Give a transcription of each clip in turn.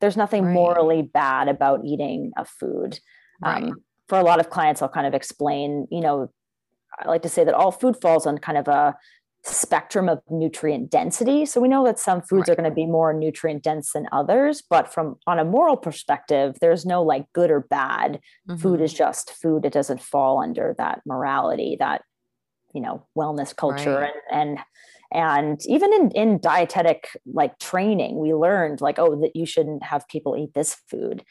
there's nothing Right. morally bad about eating a food Right. um, for a lot of clients i'll kind of explain you know i like to say that all food falls on kind of a spectrum of nutrient density so we know that some foods are going to be more nutrient dense than others but from on a moral perspective there's no like good or bad food Mhm. is just food it doesn't fall under that morality that you know wellness culture Right. and and and even in in dietetic like training we learned like oh that you shouldn't have people eat this food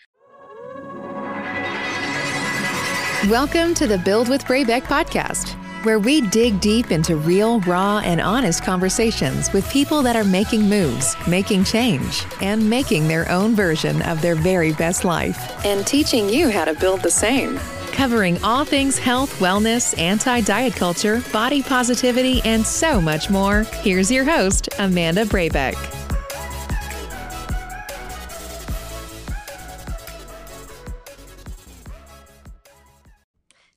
Welcome to the Build with Brabec podcast, where we dig deep into real, raw, and honest conversations with people that are making moves, making change, and making their own version of their very best life. And teaching you how to build the same. Covering all things health, wellness, anti diet culture, body positivity, and so much more, here's your host, Amanda Brabec.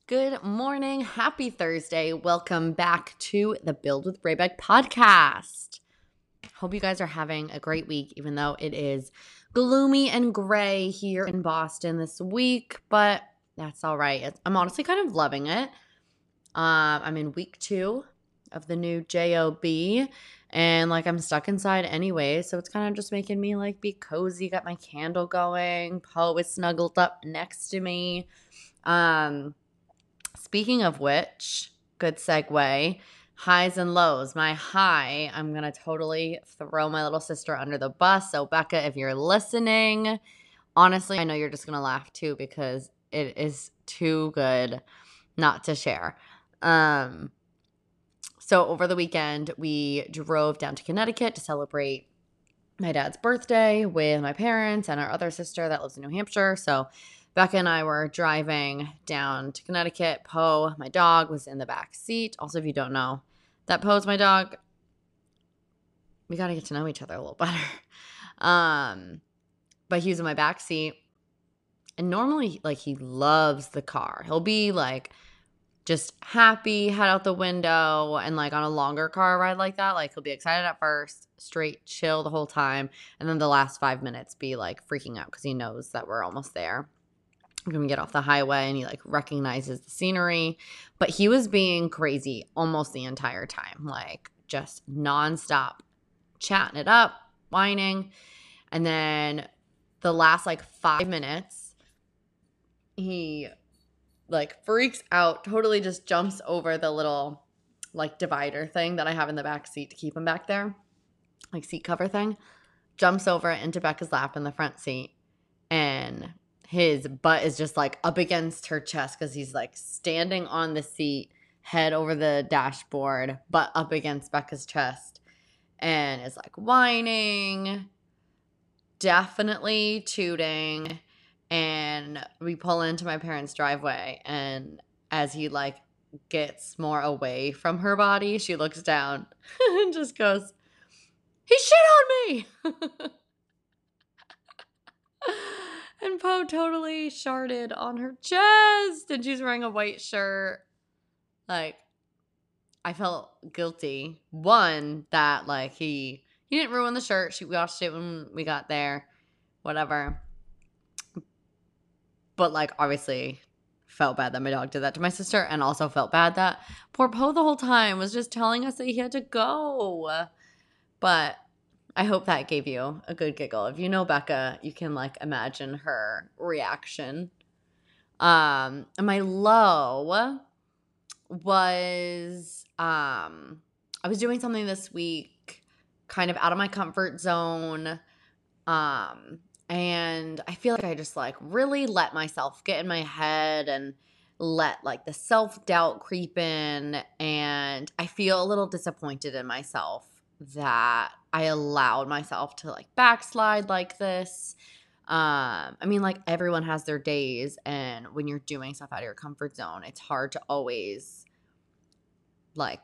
Good morning. Happy Thursday. Welcome back to the Build with Brabec podcast. Hope you guys are having a great week, even though it is gloomy and gray here in Boston this week, but that's all right. It's- I'm honestly kind of loving it. Um, I'm in week two of the new JOB, and like I'm stuck inside anyway, so it's kind of just making me like be cozy. Got my candle going. Poe is snuggled up next to me. Um, Speaking of which, good segue. Highs and lows. My high, I'm to totally throw my little sister under the bus. So, Becca, if you're listening, honestly, I know you're just to laugh too because it is too good not to share. Um, so, over the weekend, we drove down to Connecticut to celebrate my dad's birthday with my parents and our other sister that lives in New Hampshire. So, Becca and I were driving down to Connecticut. Poe, my dog, was in the back seat. Also, if you don't know, that Poe's my dog. We got to get to know each other a little better. Um, but he was in my back seat. And normally, like, he loves the car. He'll be like, just happy, head out the window, and like on a longer car ride like that, like he'll be excited at first, straight chill the whole time, and then the last five minutes be like freaking out because he knows that we're almost there when we get off the highway and he like recognizes the scenery. But he was being crazy almost the entire time, like just nonstop chatting it up, whining. And then the last like five minutes, he like freaks out, totally just jumps over the little like divider thing that I have in the back seat to keep him back there, like seat cover thing. Jumps over into Becca's lap in the front seat and his butt is just like up against her chest because he's like standing on the seat, head over the dashboard, butt up against Becca's chest, and is like whining, definitely tooting. And we pull into my parents' driveway, and as he like gets more away from her body, she looks down and just goes, He shit on me! and Poe totally sharded on her chest, and she's wearing a white shirt. Like, I felt guilty. One that like he he didn't ruin the shirt. She washed it when we got there, whatever. But like, obviously, felt bad that my dog did that to my sister, and also felt bad that poor Poe the whole time was just telling us that he had to go. But I hope that gave you a good giggle. If you know Becca, you can like imagine her reaction. Um, and my low was um I was doing something this week kind of out of my comfort zone. Um and I feel like I just like really let myself get in my head and let like the self-doubt creep in and I feel a little disappointed in myself that I allowed myself to like backslide like this. Um, I mean, like everyone has their days, and when you're doing stuff out of your comfort zone, it's hard to always like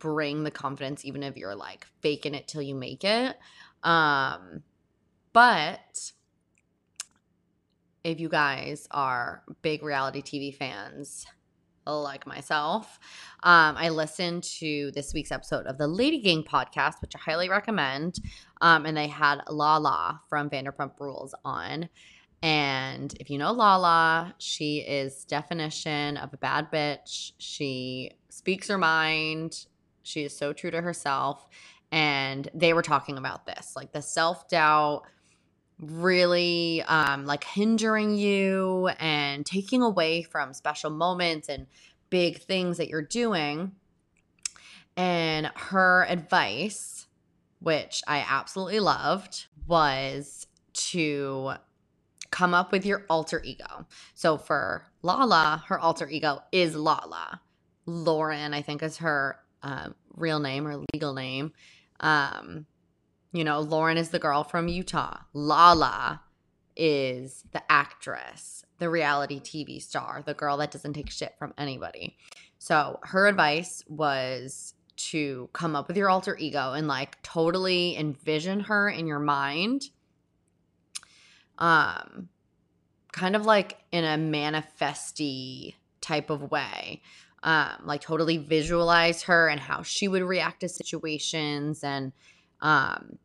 bring the confidence, even if you're like faking it till you make it. Um, but if you guys are big reality TV fans, like myself. Um, I listened to this week's episode of the Lady Gang podcast, which I highly recommend. Um, and they had Lala from Vanderpump Rules on. And if you know Lala, she is definition of a bad bitch. She speaks her mind. She is so true to herself. And they were talking about this, like the self-doubt really um like hindering you and taking away from special moments and big things that you're doing. And her advice, which I absolutely loved, was to come up with your alter ego. So for Lala, her alter ego is Lala. Lauren, I think, is her uh, real name or legal name. Um, you know, Lauren is the girl from Utah. Lala is the actress, the reality TV star, the girl that doesn't take shit from anybody. So her advice was to come up with your alter ego and like totally envision her in your mind. Um kind of like in a manifesty type of way. Um like totally visualize her and how she would react to situations and um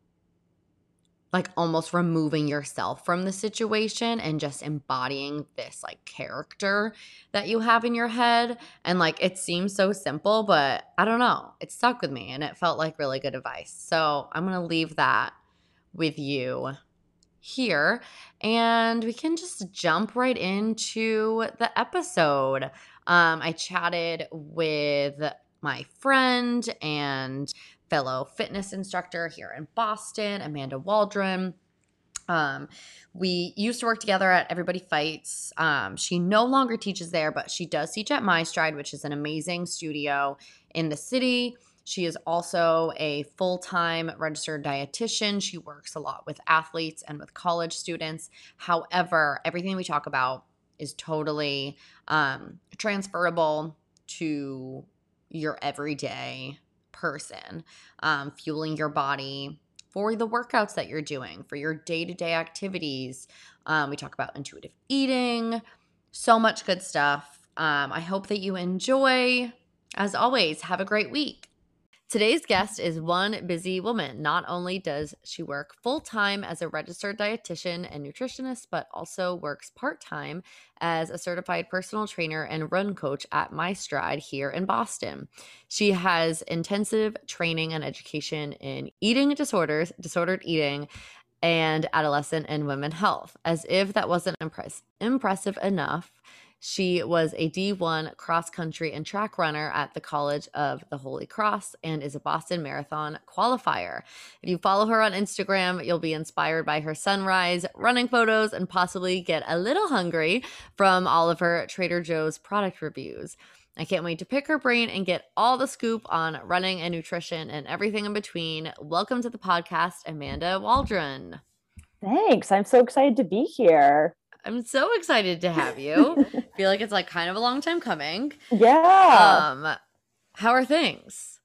like almost removing yourself from the situation and just embodying this like character that you have in your head. And like it seems so simple, but I don't know. It stuck with me and it felt like really good advice. So I'm going to leave that with you here and we can just jump right into the episode. Um, I chatted with my friend and fellow fitness instructor here in Boston, Amanda Waldron. Um, we used to work together at Everybody Fights. Um, she no longer teaches there, but she does teach at Mystryde, which is an amazing studio in the city. She is also a full time registered dietitian. She works a lot with athletes and with college students. However, everything we talk about is totally um, transferable to your everyday person, um, fueling your body for the workouts that you're doing, for your day to day activities. Um, we talk about intuitive eating, so much good stuff. Um, I hope that you enjoy. As always, have a great week. Today's guest is one busy woman. Not only does she work full time as a registered dietitian and nutritionist, but also works part time as a certified personal trainer and run coach at Mystryde here in Boston. She has intensive training and education in eating disorders, disordered eating, and adolescent and women health. As if that wasn't impress- impressive enough, she was a D1 cross country and track runner at the College of the Holy Cross and is a Boston Marathon qualifier. If you follow her on Instagram, you'll be inspired by her sunrise running photos and possibly get a little hungry from all of her Trader Joe's product reviews. I can't wait to pick her brain and get all the scoop on running and nutrition and everything in between. Welcome to the podcast, Amanda Waldron. Thanks. I'm so excited to be here. I'm so excited to have you. feel like it's like kind of a long time coming. Yeah. Um, how are things?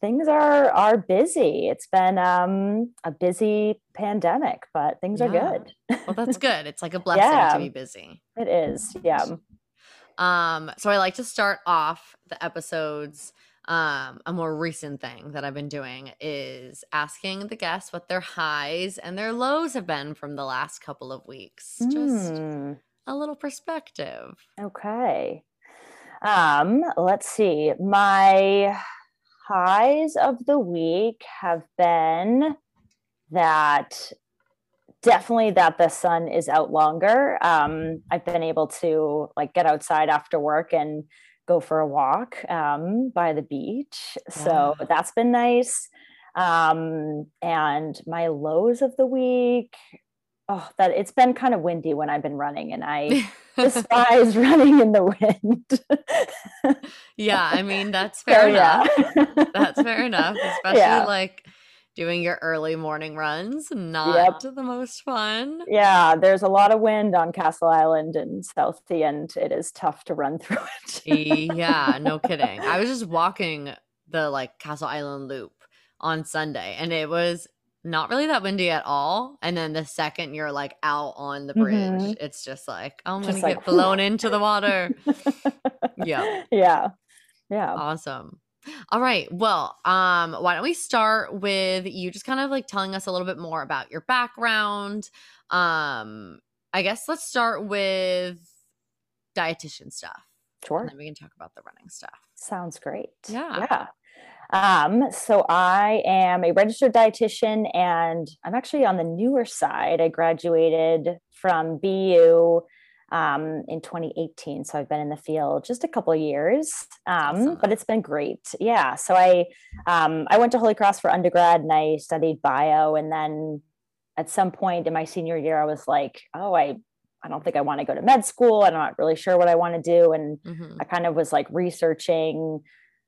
Things are are busy. It's been um a busy pandemic, but things Yeah. are good. Well, that's good. It's like a blessing Yeah. to be busy. It is. Yeah. Um, so I like to start off the episodes. Um, a more recent thing that I've been doing is asking the guests what their highs and their lows have been from the last couple of weeks. Just Hmm. a little perspective. Okay. Um, let's see. My highs of the week have been that definitely that the sun is out longer. Um, I've been able to like get outside after work and go for a walk um, by the beach. So Yeah. that's been nice. Um, and my lows of the week, oh, that it's been kind of windy when I've been running, and I despise running in the wind. yeah, I mean that's So, fair yeah. enough. That's fair enough, especially Yeah. like doing your early morning runs. Not the most fun. yeah, there's a lot of wind on Castle Island and Southie, and it is tough to run through it. yeah, no kidding. I was just walking the like Castle Island loop on Sunday and it was not really that windy at all. And then the second you're like out on the bridge, Mhm. it's just like, oh, I'm Just gonna like, get blown into the water. Yeah. Yeah. Yeah. Awesome. All right. Well, um, why don't we start with you just kind of like telling us a little bit more about your background? Um, I guess let's start with dietitian stuff. Sure. And then we can talk about the running stuff. Sounds great. Yeah. Yeah. Um, so I am a registered dietitian and I'm actually on the newer side. I graduated from BU um, in 2018. So I've been in the field just a couple years, um, Awesome. but it's been great. Yeah. So I um, I went to Holy Cross for undergrad and I studied bio, and then at some point in my senior year, I was like, oh, I I don't think I want to go to med school. I'm not really sure what I want to do, and Mhm. I kind of was like researching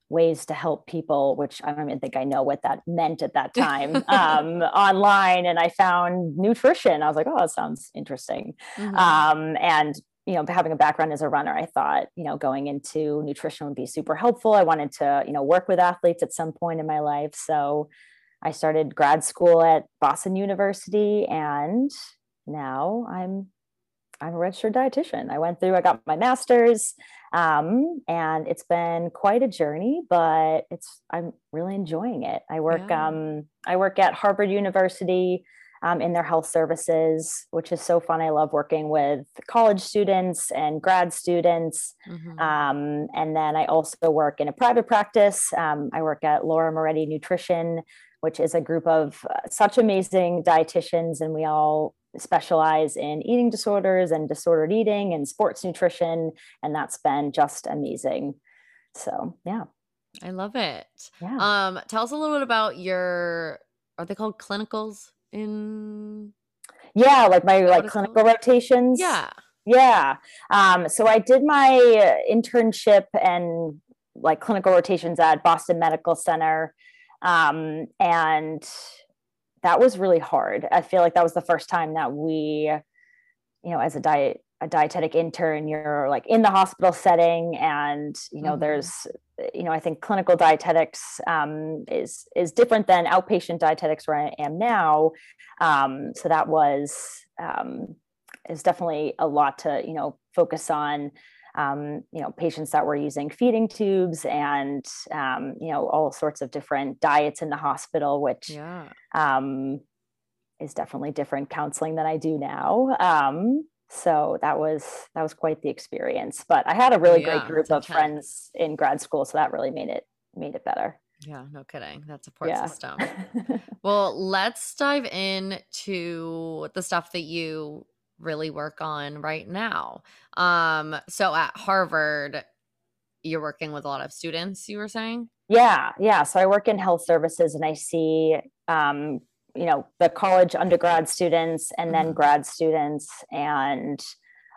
ways to help people, which I don't even think I know what that meant at that time, um, online. And I found nutrition. I was like, oh, that sounds interesting. Mhm. Um, and you know, having a background as a runner, I thought, you know, going into nutrition would be super helpful. I wanted to, you know, work with athletes at some point in my life. So I started grad school at Boston University and now I'm I'm a registered dietitian. I went through, I got my master's, um, and it's been quite a journey, but it's I'm really enjoying it. I work Yeah. um, I work at Harvard University um, in their health services, which is so fun. I love working with college students and grad students. Mhm. Um, and then I also work in a private practice. Um, I work at Laura Moretti Nutrition, which is a group of uh, such amazing dietitians, and we all specialize in eating disorders and disordered eating and sports nutrition. And that's been just amazing. So, yeah. I love it. Yeah. Um, tell us a little bit about your are they called clinicals in yeah. Like my like clinical rotations. Yeah. Yeah. Um, so I did my uh, internship and like clinical rotations at Boston Medical Center. Um, and that was really hard. I feel like that was the first time that we, you know, as a diet, a dietetic intern, you're like in the hospital setting and, you know, Mhm. there's, you know, I think clinical dietetics um, is, is different than outpatient dietetics where I am now. Um, so that was, um, is definitely a lot to you know focus on um, you know patients that were using feeding tubes and um, you know all sorts of different diets in the hospital which Yeah. um, is definitely different counseling than i do now um, so that was that was quite the experience but i had a really Yeah, great group of friends in grad school so that really made it made it better Yeah, no kidding. That support yeah system. Well, let's dive in to the stuff that you really work on right now. Um, so at Harvard, you're working with a lot of students, you were saying? Yeah, yeah. So I work in health services and I see, um, you know, the college undergrad students and then Mhm. grad students and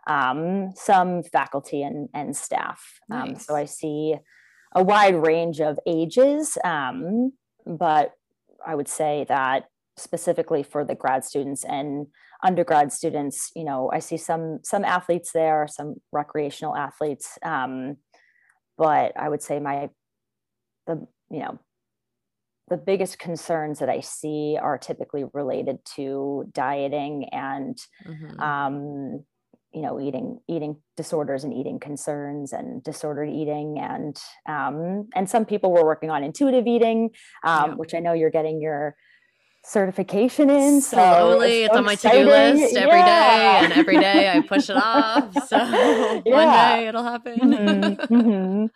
um, some faculty and, and staff. Um, so I see a wide range of ages, um, but I would say that specifically for the grad students and undergrad students, you know, I see some some athletes there, some recreational athletes, um, but I would say my the you know the biggest concerns that I see are typically related to dieting and Mhm. um, you know eating eating disorders and eating concerns and disordered eating and um, and some people were working on intuitive eating, um, Yeah. which I know you're getting your certification in. So Slowly, it's so on my to-do list every day, Yeah. and every day I push it off. So one day it'll happen. Mhm, mhm.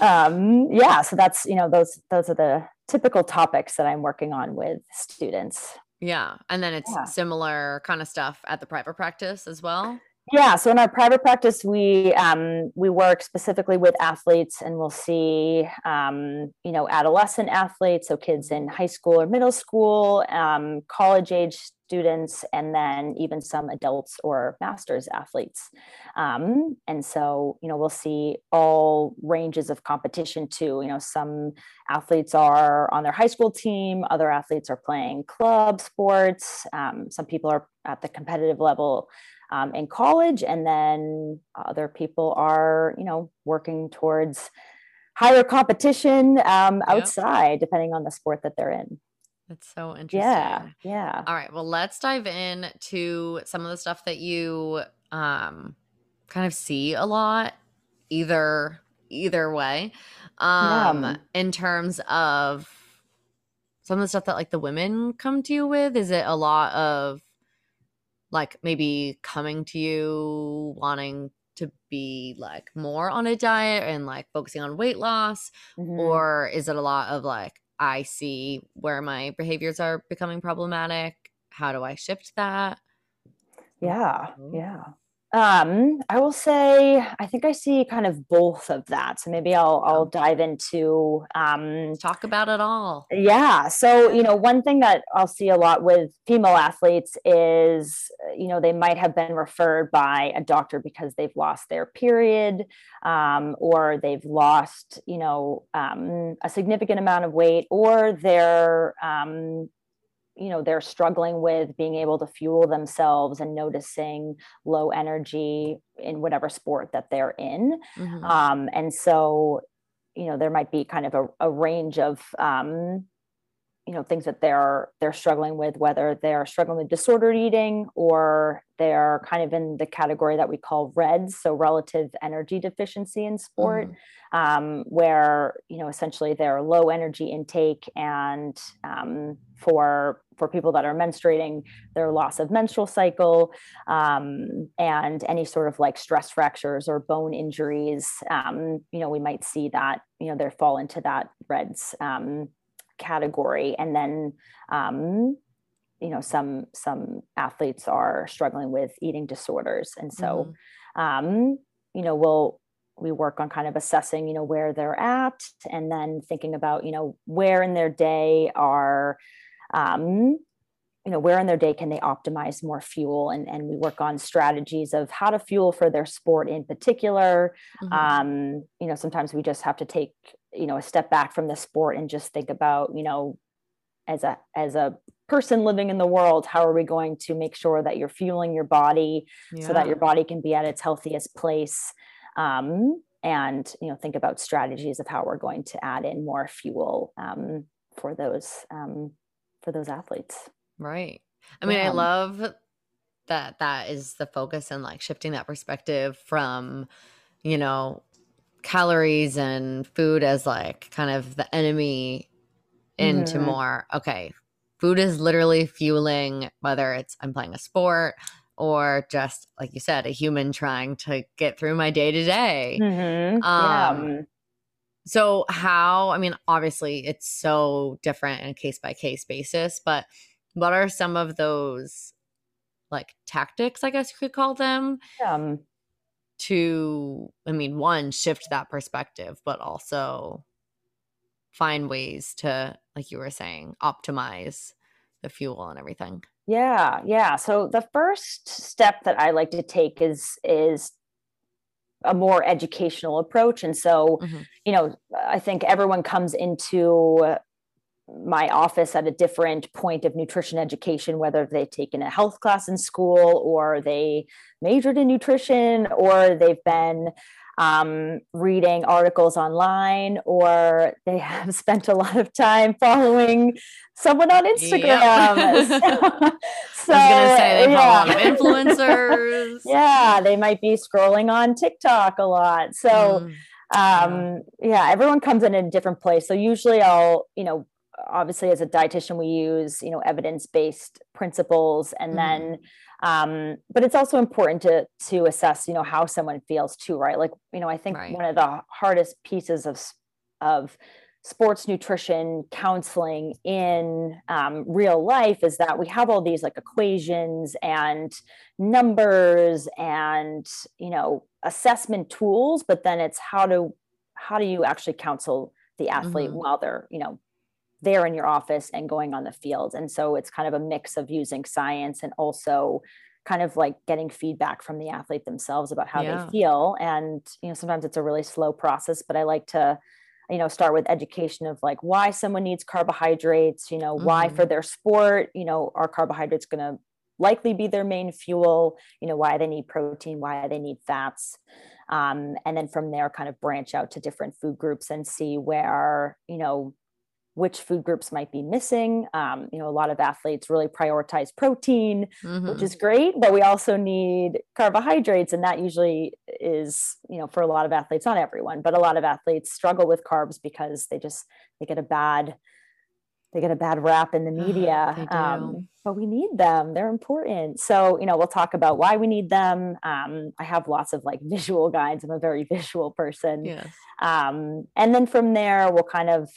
um yeah so that's you know those those are the typical topics that i'm working on with students yeah, and then it's Yeah. similar kind of stuff at the private practice as well. Yeah so in our private practice we um we work specifically with athletes and we'll see um you know adolescent athletes so kids in high school or middle school um college age students and then even some adults or masters athletes. Um and so you know we'll see all ranges of competition too. You know some athletes are on their high school team other athletes are playing club sports um, some people are at the competitive level um, in college and then other people are you know working towards higher competition um, outside depending on the sport that they're in That's so interesting. yeah yeah All right. Well, let's dive in to some of the stuff that you um kind of see a lot either either way. Um yeah. in terms of some of the stuff that like the women come to you with, is it a lot of like maybe coming to you wanting to be like more on a diet and like focusing on weight loss? Mm-hmm. or is it a lot of like I see where my behaviors are becoming problematic. How do I shift that? Yeah yeah um, I will say I think I see kind of both of that. So maybe I'll I'll dive into um, talk about it all. Yeah. So you know, one thing that I'll see a lot with female athletes is you know they might have been referred by a doctor because they've lost their period um, or they've lost you know um, a significant amount of weight or they're um, you know they're struggling with being able to fuel themselves and noticing low energy in whatever sport that they're in mm-hmm. um, and so you know there might be kind of a, a range of um, you know things that they're they're struggling with whether they're struggling with disordered eating or they're kind of in the category that we call RED-S so relative energy deficiency in sport mm-hmm. um, where you know essentially they're low energy intake and um, for for people that are menstruating their loss of menstrual cycle um, and any sort of like stress fractures or bone injuries um, you know we might see that you know they fall into that RED-S um, category and then um, you know some some athletes are struggling with eating disorders and so mm-hmm. um, you know we'll we work on kind of assessing you know where they're at and then thinking about you know where in their day are um, you know where in their day can they optimize more fuel and, and we work on strategies of how to fuel for their sport in particular mm-hmm. um, you know sometimes we just have to take you know a step back from the sport and just think about you know as a as a person living in the world how are we going to make sure that you're fueling your body yeah. so that your body can be at its healthiest place um, and you know think about strategies of how we're going to add in more fuel um, for those um, for those athletes right i mean yeah. i love that that is the focus and like shifting that perspective from you know calories and food as like kind of the enemy into mm. more okay food is literally fueling whether it's i'm playing a sport or just like you said a human trying to get through my day to day um yeah. so how i mean obviously it's so different in a case by case basis but what are some of those like tactics i guess you could call them um to i mean one shift that perspective but also find ways to like you were saying optimize the fuel and everything. Yeah yeah. So the first step that i like to take is is a more educational approach. And so mm-hmm. you know i think everyone comes into my office at a different point of nutrition education, whether they've taken a health class in school or they majored in nutrition or they've been um, reading articles online or they have spent a lot of time following someone on Instagram. Yep. so, I was going to say they yeah. follow a lot of influencers. yeah, they might be scrolling on TikTok a lot. So, mm. um, yeah, everyone comes in a different place. So usually I'll, you know, obviously as a dietitian we use you know evidence-based principles and mm-hmm. then um, but it's also important to to assess you know how someone feels too right like you know i think right. one of the hardest pieces of of sports nutrition counseling in um, real life is that we have all these like equations and numbers and you know assessment tools but then it's how to how do you actually counsel the athlete mm-hmm. while they're you know there in your office and going on the field. And so it's kind of a mix of using science and also kind of like getting feedback from the athlete themselves about how yeah. they feel. And, you know, sometimes it's a really slow process, but I like to, you know, start with education of like why someone needs carbohydrates, you know, mm-hmm. why for their sport, you know, are carbohydrates going to likely be their main fuel, you know, why they need protein, why they need fats. Um, and then from there kind of branch out to different food groups and see where, you know, which food groups might be missing. Um, you know, a lot of athletes really prioritize protein, mm-hmm. which is great, but we also need carbohydrates. And that usually is, you know, for a lot of athletes, not everyone, but a lot of athletes struggle with carbs because they just, they get a bad, they get a bad rap in the media. Um, but we need them. They're important. So, you know, we'll talk about why we need them. Um, I have lots of like visual guides. I'm a very visual person. Yes. Um, and then from there, we'll kind of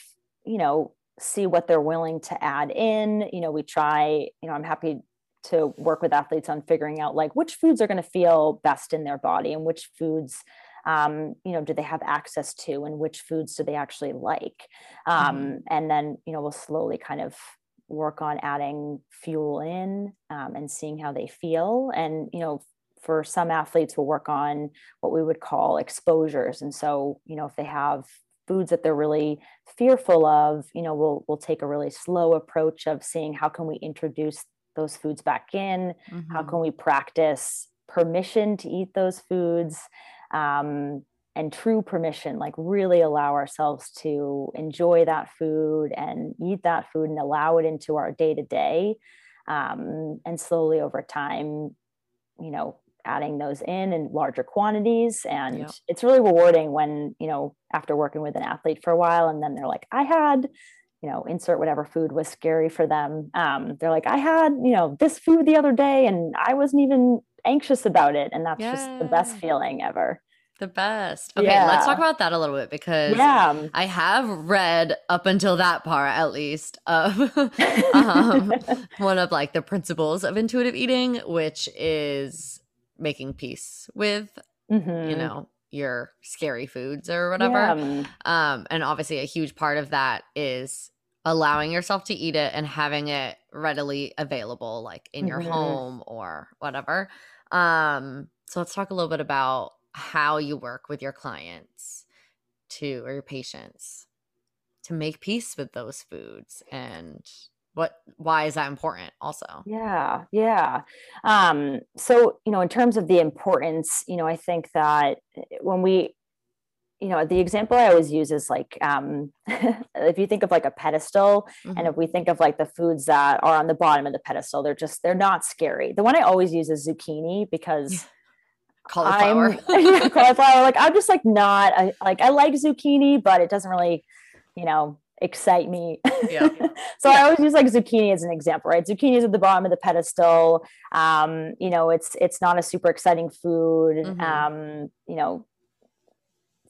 you know see what they're willing to add in. You know we try you know i'm happy to work with athletes on figuring out like which foods are going to feel best in their body and which foods um, you know do they have access to and which foods do they actually like. Um, mm-hmm. and then you know we'll slowly kind of work on adding fuel in um, and seeing how they feel. And you know for some athletes we'll work on what we would call exposures. And so you know if they have foods that they're really fearful of you know we'll we'll take a really slow approach of seeing how can we introduce those foods back in mm-hmm. how can we practice permission to eat those foods um, and true permission like really allow ourselves to enjoy that food and eat that food and allow it into our day to day and slowly over time you know adding those in in larger quantities and yep. it's really rewarding when you know after working with an athlete for a while and then they're like i had you know insert whatever food was scary for them um, they're like i had you know this food the other day and i wasn't even anxious about it and that's yeah. just the best feeling ever the best. Okay, yeah. let's talk about that a little bit because yeah. I have read up until that part at least of um, one of like the principles of intuitive eating, which is making peace with mm-hmm. you know your scary foods or whatever yeah. um and obviously a huge part of that is allowing yourself to eat it and having it readily available like in your mm-hmm. home or whatever um so let's talk a little bit about how you work with your clients to or your patients to make peace with those foods and what why is that important also? Yeah yeah. Um so you know in terms of the importance you know i think that eh, when we you know the example i always use is like um if you think of like a pedestal mm-hmm. and if we think of like the foods that are on the bottom of the pedestal they're just they're not scary. The one i always use is zucchini because cauliflower. Cauliflower. Like i'm just like not I, like i like zucchini but it doesn't really you know excite me. Yeah. so yeah. I always use like zucchini as an example, right? Zucchini is at the bottom of the pedestal. Um, you know, it's it's not a super exciting food. Mm-hmm. Um, you know,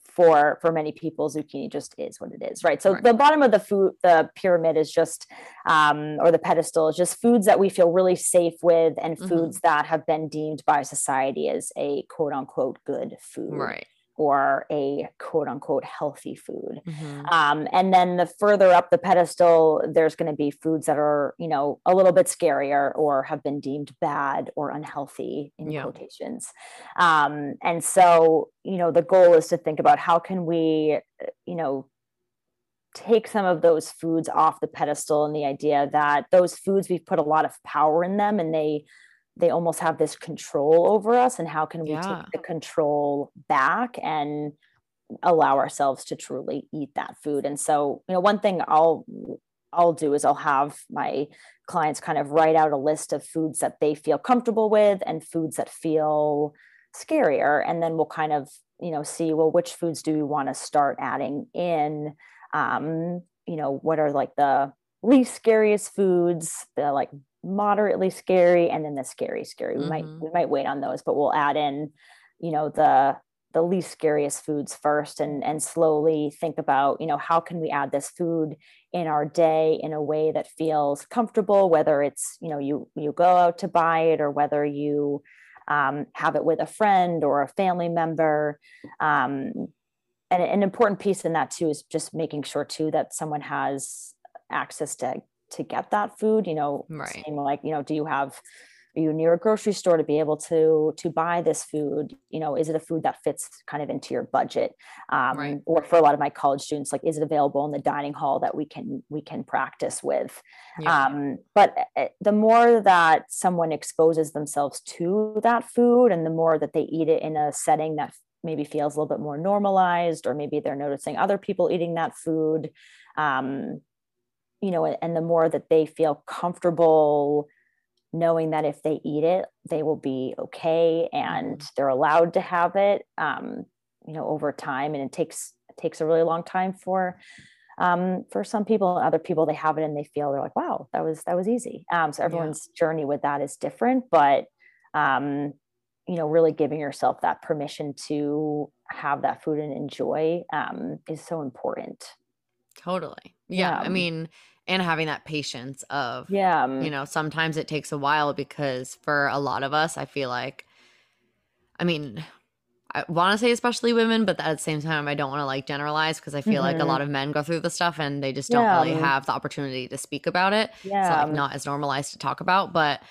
for for many people, zucchini just is what it is, right? So right. the bottom of the food, the pyramid is just, um, or the pedestal is just foods that we feel really safe with, and mm-hmm. foods that have been deemed by society as a quote unquote good food. Right or a quote unquote healthy food. Mm-hmm. Um, and then the further up the pedestal, there's going to be foods that are, you know, a little bit scarier or have been deemed bad or unhealthy in yeah. quotations. Um, and so, you know, the goal is to think about how can we, you know, take some of those foods off the pedestal and the idea that those foods we've put a lot of power in them and they they almost have this control over us and how can we yeah. take the control back and allow ourselves to truly eat that food. And so you know one thing i'll i'll do is i'll have my clients kind of write out a list of foods that they feel comfortable with and foods that feel scarier. And then we'll kind of you know see well which foods do we want to start adding in? Um you know what are like the least scariest foods the like moderately scary and then the scary scary we mm-hmm. might we might wait on those but we'll add in you know the the least scariest foods first and and slowly think about you know how can we add this food in our day in a way that feels comfortable whether it's you know you you go out to buy it or whether you um, have it with a friend or a family member um, and an important piece in that too is just making sure too that someone has access to to get that food you know right like you know do you have are you near a grocery store to be able to to buy this food you know is it a food that fits kind of into your budget um, right. or for a lot of my college students like is it available in the dining hall that we can we can practice with yeah. um, but eh, eh, the more that someone exposes themselves to that food and the more that they eat it in a setting that maybe feels a little bit more normalized or maybe they're noticing other people eating that food um, you know and the more that they feel comfortable knowing that if they eat it they will be okay and mm-hmm. they're allowed to have it um, you know over time and it takes it takes a really long time for um, for some people and other people they have it and they feel they're like wow that was that was easy um, so everyone's yeah. journey with that is different but um, you know really giving yourself that permission to have that food and enjoy um, is so important totally yeah, yeah. i mean and having that patience of yeah you know sometimes it takes a while because for a lot of us i feel like i mean i want to say especially women but at the same time i don't want to like generalize because i feel mm-hmm. like a mm-hmm. lot of men go through the stuff and they just don't yeah. really have the opportunity to speak about it yeah so like not as normalized to talk about but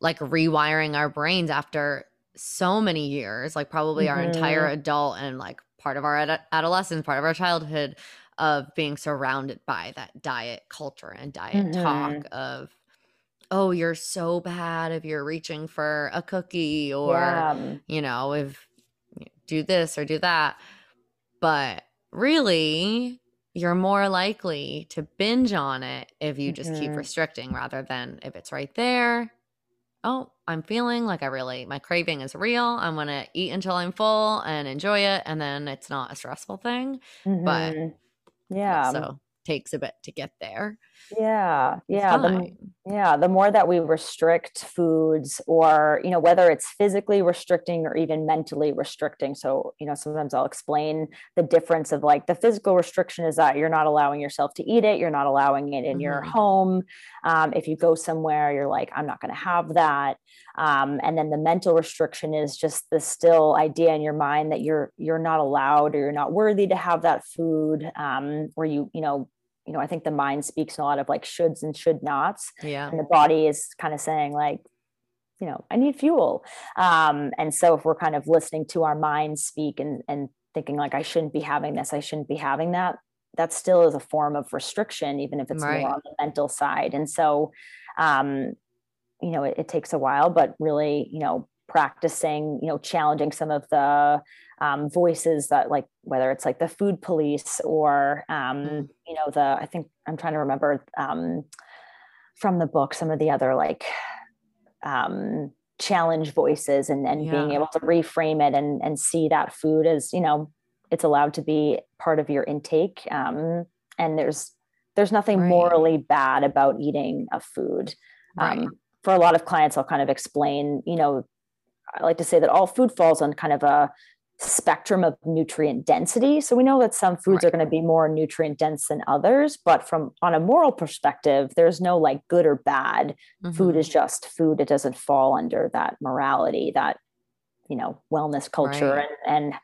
like rewiring our brains after so many years like probably mm-hmm. our entire mm-hmm. adult and like part of our ad- adolescence part of our childhood of being surrounded by that diet culture and diet mm-hmm. talk of oh you're so bad if you're reaching for a cookie or yeah. you know if do this or do that but really you're more likely to binge on it if you just mm-hmm. keep restricting rather than if it's right there oh i'm feeling like i really my craving is real i'm going to eat until i'm full and enjoy it and then it's not a stressful thing mm-hmm. but yeah. So takes a bit to get there yeah yeah the, yeah the more that we restrict foods or you know whether it's physically restricting or even mentally restricting so you know sometimes i'll explain the difference of like the physical restriction is that you're not allowing yourself to eat it you're not allowing it in mm-hmm. your home um, if you go somewhere you're like i'm not going to have that um, and then the mental restriction is just the still idea in your mind that you're you're not allowed or you're not worthy to have that food um, where you you know you know, I think the mind speaks a lot of like shoulds and should nots. Yeah. And the body is kind of saying like, you know, I need fuel. Um, and so if we're kind of listening to our mind speak and and thinking like I shouldn't be having this, I shouldn't be having that, that still is a form of restriction, even if it's right. more on the mental side. And so um, you know, it, it takes a while, but really, you know, practicing, you know, challenging some of the um, voices that like whether it's like the food police or um, mm. you know the I think I'm trying to remember um, from the book some of the other like um, challenge voices and and yeah. being able to reframe it and and see that food as you know it's allowed to be part of your intake um, and there's there's nothing right. morally bad about eating a food um, right. for a lot of clients i'll kind of explain you know I like to say that all food falls on kind of a spectrum of nutrient density. So we know that some foods right. are going to be more nutrient dense than others, but from on a moral perspective, there's no like good or bad. Mm-hmm. Food is just food. It doesn't fall under that morality, that you know, wellness culture right. and and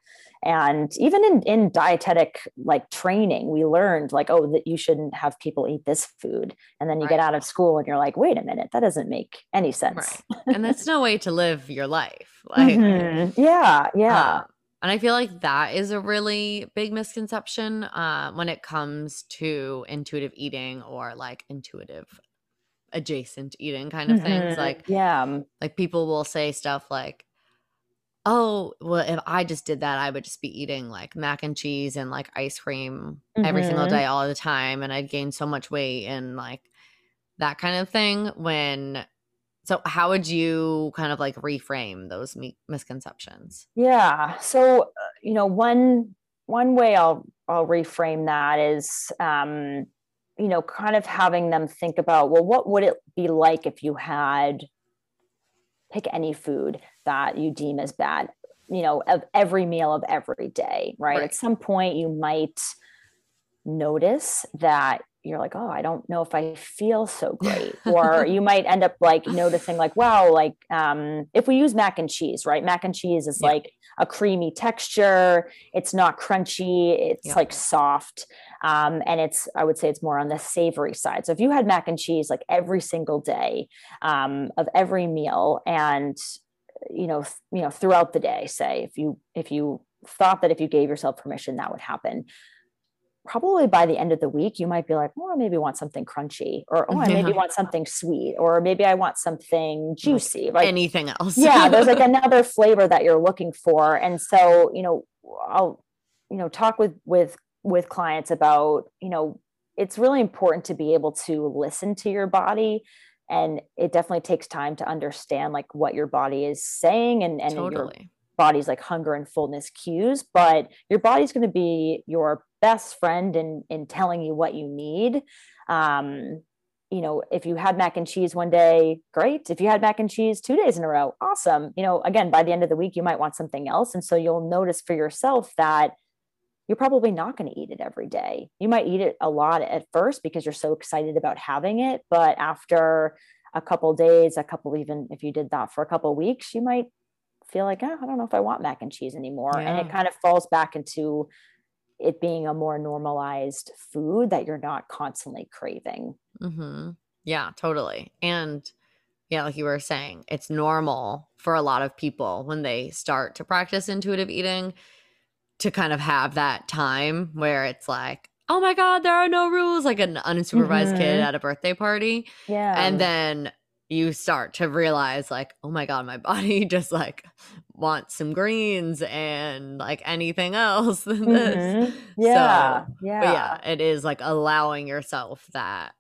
and even in in dietetic like training we learned like oh that you shouldn't have people eat this food and then you right. get out of school and you're like wait a minute that doesn't make any sense right. and that's no way to live your life like mm-hmm. yeah yeah uh, and I feel like that is a really big misconception uh, when it comes to intuitive eating or like intuitive adjacent eating kind of mm-hmm. things. Like, yeah, like people will say stuff like, oh, well, if I just did that, I would just be eating like mac and cheese and like ice cream mm-hmm. every single mm-hmm. day, all the time. And I'd gain so much weight and like that kind of thing. When so, how would you kind of like reframe those misconceptions? Yeah. So, uh, you know, one one way I'll I'll reframe that is, um, you know, kind of having them think about, well, what would it be like if you had pick any food that you deem as bad, you know, of every meal of every day, right? right. At some point, you might notice that you're like, oh, I don't know if I feel so great. or you might end up like noticing, like, wow, like um, if we use mac and cheese, right? Mac and cheese is yeah. like a creamy texture. It's not crunchy. It's yeah. like soft. Um, and it's, I would say it's more on the savory side. So if you had mac and cheese like every single day um, of every meal and, you know, th- you know, throughout the day, say if you, if you thought that if you gave yourself permission, that would happen probably by the end of the week, you might be like, oh, I maybe want something crunchy, or oh, I maybe want something sweet, or maybe I want something juicy, like anything else. yeah, there's like another flavor that you're looking for. And so, you know, I'll, you know, talk with with with clients about, you know, it's really important to be able to listen to your body and it definitely takes time to understand like what your body is saying and and totally. your body's like hunger and fullness cues but your body's going to be your best friend in in telling you what you need. Um you know if you had mac and cheese one day great. If you had mac and cheese two days in a row awesome. You know again by the end of the week you might want something else and so you'll notice for yourself that you're probably not going to eat it every day. You might eat it a lot at first because you're so excited about having it, but after a couple days, a couple even if you did that for a couple weeks, you might feel like, oh, I don't know if I want mac and cheese anymore. Yeah. And it kind of falls back into it being a more normalized food that you're not constantly craving. Mm-hmm. Yeah, totally. And yeah, like you were saying, it's normal for a lot of people when they start to practice intuitive eating to kind of have that time where it's like, oh my God, there are no rules, like an unsupervised mm-hmm. kid at a birthday party. Yeah. And then you start to realize, like, oh my God, my body just like wants some greens and like anything else than mm-hmm. this. Yeah. So, yeah. But yeah, it is like allowing yourself that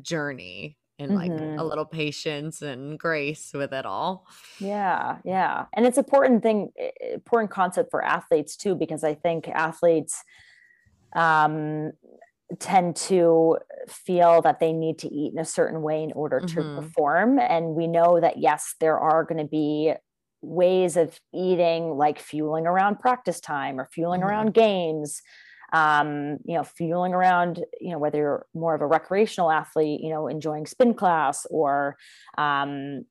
journey and like mm-hmm. a little patience and grace with it all. Yeah, yeah. And it's important thing important concept for athletes too because I think athletes um tend to feel that they need to eat in a certain way in order to mm-hmm. perform and we know that yes there are going to be ways of eating like fueling around practice time or fueling mm-hmm. around games um, you know, fueling around, you know, whether you're more of a recreational athlete, you know, enjoying spin class or, um,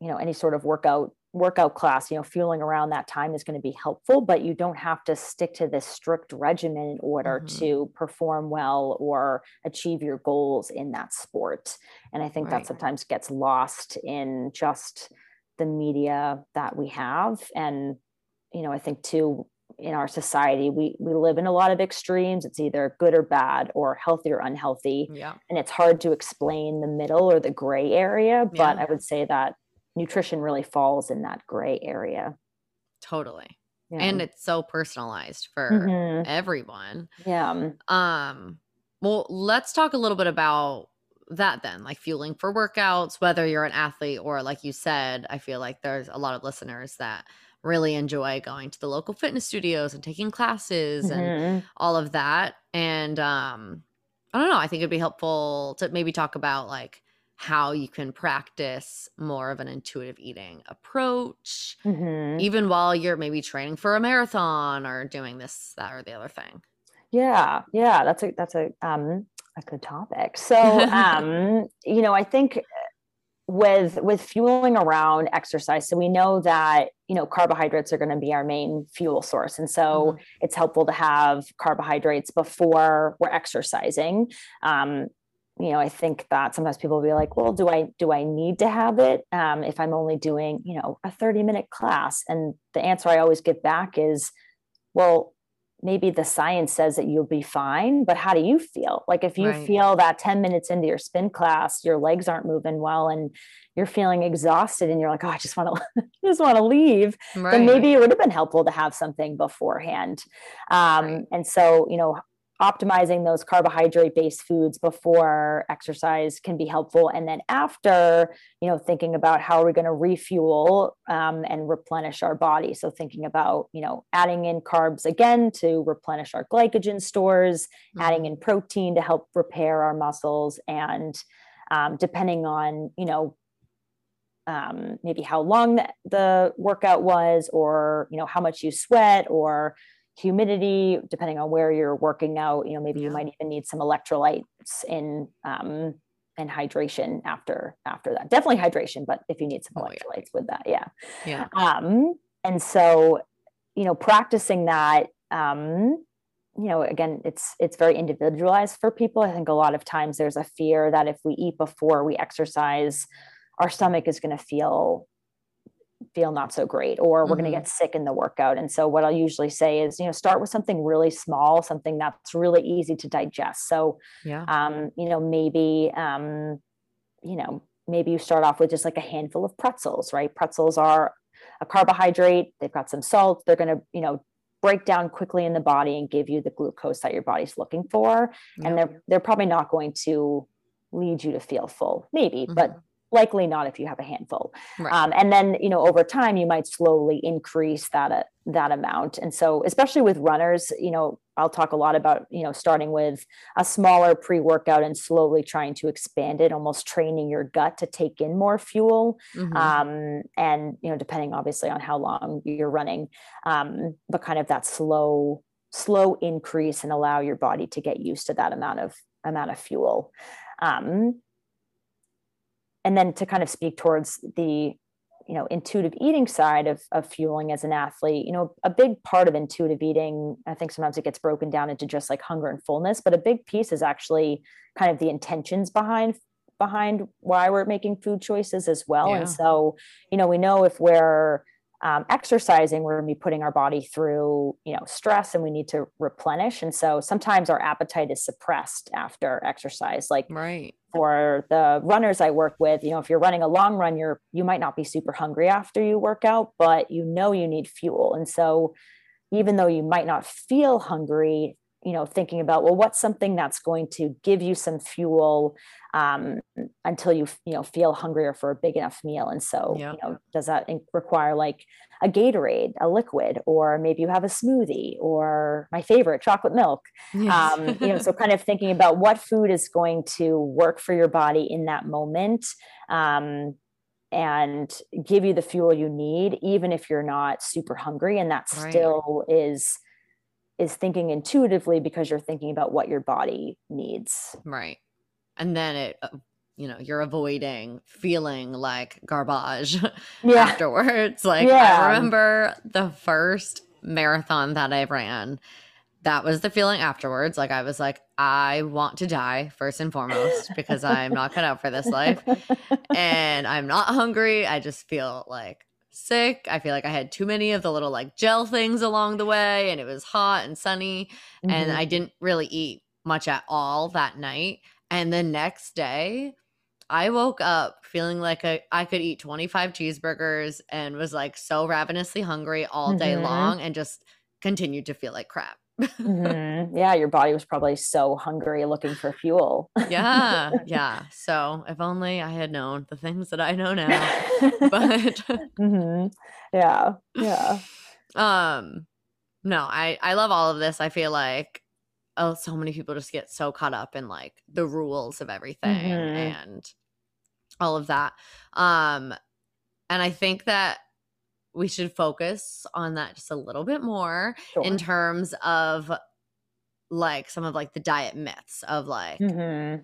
you know, any sort of workout workout class, you know, fueling around that time is going to be helpful, but you don't have to stick to this strict regimen in order mm-hmm. to perform well or achieve your goals in that sport. And I think right. that sometimes gets lost in just the media that we have. And, you know, I think too, in our society we we live in a lot of extremes it's either good or bad or healthy or unhealthy yeah and it's hard to explain the middle or the gray area but yeah. i would say that nutrition really falls in that gray area totally yeah. and it's so personalized for mm-hmm. everyone yeah um well let's talk a little bit about that then like fueling for workouts whether you're an athlete or like you said i feel like there's a lot of listeners that really enjoy going to the local fitness studios and taking classes mm-hmm. and all of that. And um, I don't know, I think it'd be helpful to maybe talk about like how you can practice more of an intuitive eating approach, mm-hmm. even while you're maybe training for a marathon or doing this, that, or the other thing. Yeah, yeah, that's a that's a um a good topic. So um, you know, I think with with fueling around exercise so we know that you know carbohydrates are going to be our main fuel source and so mm-hmm. it's helpful to have carbohydrates before we're exercising um, you know i think that sometimes people will be like well do i do i need to have it um, if i'm only doing you know a 30 minute class and the answer i always get back is well maybe the science says that you'll be fine, but how do you feel? Like if you right. feel that 10 minutes into your spin class, your legs aren't moving well and you're feeling exhausted and you're like, oh, I just want to just want to leave, right. then maybe it would have been helpful to have something beforehand. Um, right. And so, you know, optimizing those carbohydrate based foods before exercise can be helpful and then after you know thinking about how are we going to refuel um, and replenish our body so thinking about you know adding in carbs again to replenish our glycogen stores mm-hmm. adding in protein to help repair our muscles and um, depending on you know um, maybe how long the, the workout was or you know how much you sweat or humidity, depending on where you're working out, you know, maybe you might even need some electrolytes in um, and hydration after after that. Definitely hydration, but if you need some electrolytes oh, yeah. with that, yeah. Yeah. Um, and so, you know, practicing that, um, you know, again, it's it's very individualized for people. I think a lot of times there's a fear that if we eat before we exercise, our stomach is going to feel feel not so great or we're mm-hmm. going to get sick in the workout. And so what i'll usually say is you know start with something really small something that's really easy to digest. So yeah. um you know maybe um you know maybe you start off with just like a handful of pretzels right? Pretzels are a carbohydrate they've got some salt they're going to you know break down quickly in the body and give you the glucose that your body's looking for. And they're they're probably not going to lead you to feel full maybe mm-hmm. but likely not if you have a handful right. um, and then you know over time you might slowly increase that uh, that amount and so especially with runners you know i'll talk a lot about you know starting with a smaller pre-workout and slowly trying to expand it almost training your gut to take in more fuel mm-hmm. um, and you know depending obviously on how long you're running um, but kind of that slow slow increase and allow your body to get used to that amount of amount of fuel um, and then to kind of speak towards the you know intuitive eating side of, of fueling as an athlete you know a big part of intuitive eating i think sometimes it gets broken down into just like hunger and fullness but a big piece is actually kind of the intentions behind behind why we're making food choices as well. Yeah. and so you know we know if we're um, exercising we're going to be putting our body through you know stress and we need to replenish. And so sometimes our appetite is suppressed after exercise like right for the runners i work with you know if you're running a long run you're you might not be super hungry after you work out but you know you need fuel. And so even though you might not feel hungry you know thinking about well what's something that's going to give you some fuel um, until you you know feel hungrier for a big enough meal and so yeah. you know does that require like a gatorade a liquid or maybe you have a smoothie or my favorite chocolate milk yes. um, you know so kind of thinking about what food is going to work for your body in that moment um, and give you the fuel you need even if you're not super hungry and that right. still is is thinking intuitively because you're thinking about what your body needs. Right. And then it, uh, you know, you're avoiding feeling like garbage yeah. afterwards. Like, yeah. I remember the first marathon that I ran. That was the feeling afterwards. Like, I was like, I want to die first and foremost because I'm not cut out for this life. And I'm not hungry. I just feel like sick. I feel like I had too many of the little like gel things along the way and it was hot and sunny mm-hmm. and I didn't really eat much at all that night. And the next day, I woke up feeling like a, I could eat 25 cheeseburgers and was like so ravenously hungry all day mm-hmm. long and just continued to feel like crap mm-hmm. Yeah, your body was probably so hungry looking for fuel. yeah, yeah. So if only I had known the things that I know now. but mm-hmm. yeah, yeah. Um, no, I I love all of this. I feel like oh, so many people just get so caught up in like the rules of everything mm-hmm. and all of that. Um, and I think that we should focus on that just a little bit more sure. in terms of like some of like the diet myths of like mm-hmm.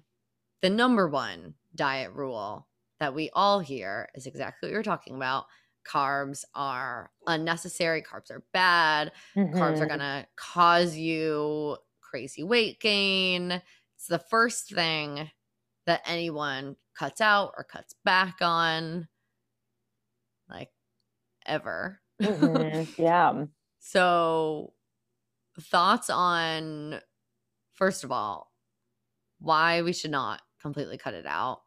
the number one diet rule that we all hear is exactly what you're talking about carbs are unnecessary carbs are bad mm-hmm. carbs are mm-hmm. going to cause you crazy weight gain it's the first thing that anyone cuts out or cuts back on like ever. Mm-hmm. Yeah. so, thoughts on, first of all, why we should not completely cut it out.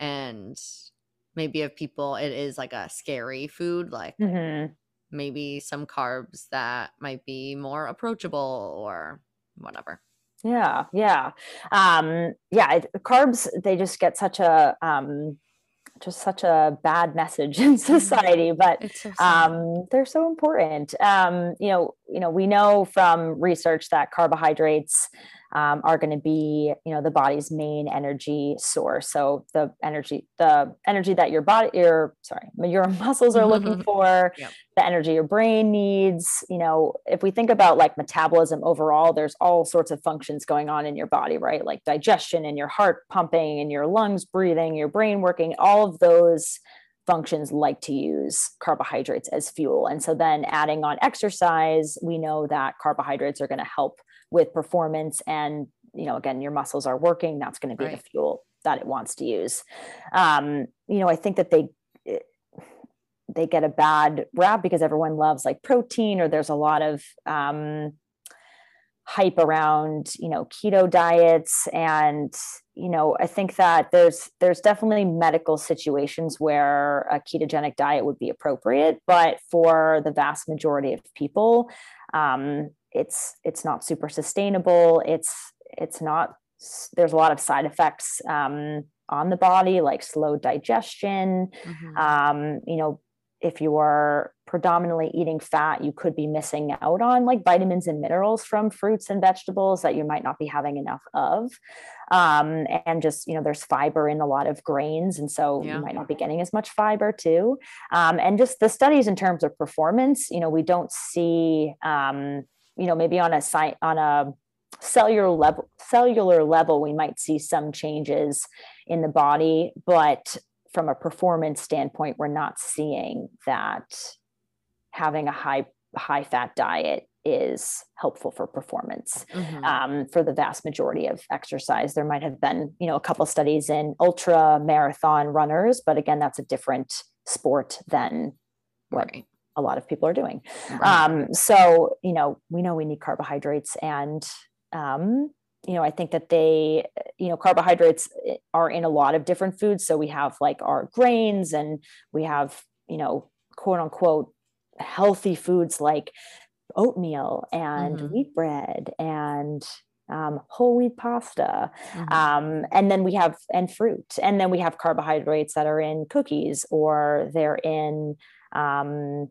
And maybe if people, it is like a scary food, like mm-hmm. maybe some carbs that might be more approachable or whatever. Yeah, yeah, um, yeah. Carbs they just get such a um, just such a bad message in mm-hmm. society but so um, they're so important um, you know you know we know from research that carbohydrates um, are going to be you know the body's main energy source so the energy the energy that your body your sorry your muscles are looking for yep. the energy your brain needs you know if we think about like metabolism overall there's all sorts of functions going on in your body right like digestion and your heart pumping and your lungs breathing your brain working all of those functions like to use carbohydrates as fuel. And so then adding on exercise, we know that carbohydrates are going to help with performance and you know again your muscles are working that's going to be right. the fuel that it wants to use um, you know i think that they they get a bad rap because everyone loves like protein or there's a lot of um, hype around you know keto diets and you know i think that there's there's definitely medical situations where a ketogenic diet would be appropriate but for the vast majority of people um, it's it's not super sustainable it's it's not there's a lot of side effects um, on the body like slow digestion mm-hmm. um, you know if you are predominantly eating fat, you could be missing out on like vitamins and minerals from fruits and vegetables that you might not be having enough of. Um, and just, you know, there's fiber in a lot of grains. And so yeah. you might not be getting as much fiber too. Um, and just the studies in terms of performance, you know, we don't see, um, you know, maybe on a site, on a cellular level, cellular level, we might see some changes in the body, but from a performance standpoint, we're not seeing that having a high high fat diet is helpful for performance mm-hmm. um, for the vast majority of exercise there might have been you know a couple studies in ultra marathon runners but again that's a different sport than what right. A lot of people are doing um, so you know we know we need carbohydrates and um, you know, I think that they, you know, carbohydrates eh, are in a lot of different foods. So we have like our grains and we have, you know, quote unquote healthy foods like oatmeal and mm-hmm. wheat bread and um, whole wheat pasta. Mm-hmm. Um, and then we have, and fruit. And then we have carbohydrates that are in cookies or they're in, um,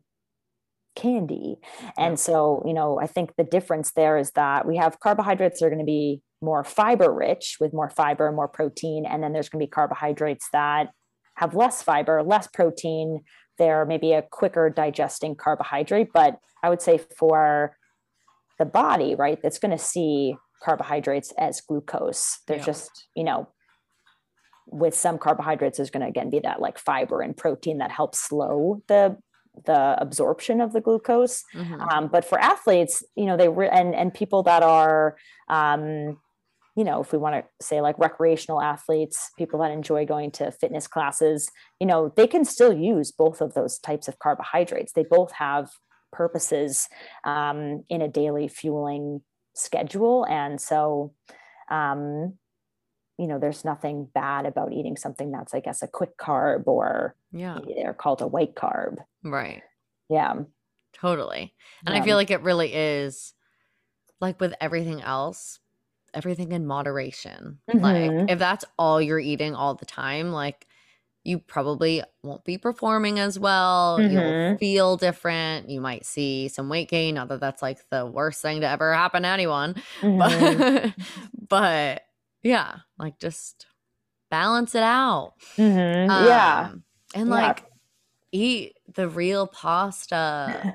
candy. And so, you know, I think the difference there is that we have carbohydrates that are going to be more fiber rich with more fiber, more protein. And then there's going to be carbohydrates that have less fiber, less protein. They're maybe a quicker digesting carbohydrate. But I would say for the body, right, that's going to see carbohydrates as glucose. There's yeah. just, you know, with some carbohydrates, there's going to again be that like fiber and protein that helps slow the the absorption of the glucose. Mm-hmm. Um, but for athletes, you know, they re- and and people that are, um, you know, if we want to say like recreational athletes, people that enjoy going to fitness classes, you know, they can still use both of those types of carbohydrates. They both have purposes um, in a daily fueling schedule, and so. Um, you know, there's nothing bad about eating something that's, I guess, a quick carb or yeah, they're called a white carb. Right. Yeah. Totally. And yeah. I feel like it really is like with everything else, everything in moderation. Mm-hmm. Like if that's all you're eating all the time, like you probably won't be performing as well. Mm-hmm. You'll feel different. You might see some weight gain. Not that that's like the worst thing to ever happen to anyone, mm-hmm. but but yeah, like just balance it out. Mm-hmm. Um, yeah. And yeah. like eat the real pasta.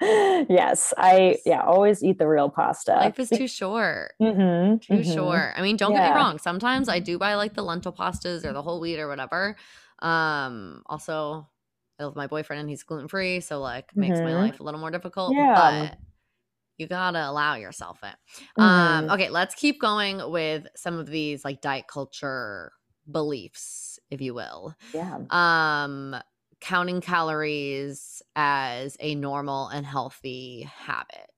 yes, I yeah, always eat the real pasta. Life is too short. Mm-hmm, too mm-hmm. short. I mean, don't yeah. get me wrong. Sometimes I do buy like the lentil pastas or the whole wheat or whatever. Um, also I love my boyfriend and he's gluten free, so like makes mm-hmm. my life a little more difficult. Yeah. But you gotta allow yourself it. Um, mm-hmm. Um, okay, let's keep going with some of these like diet culture beliefs, if you will. Yeah. Um, counting calories as a normal and healthy habit.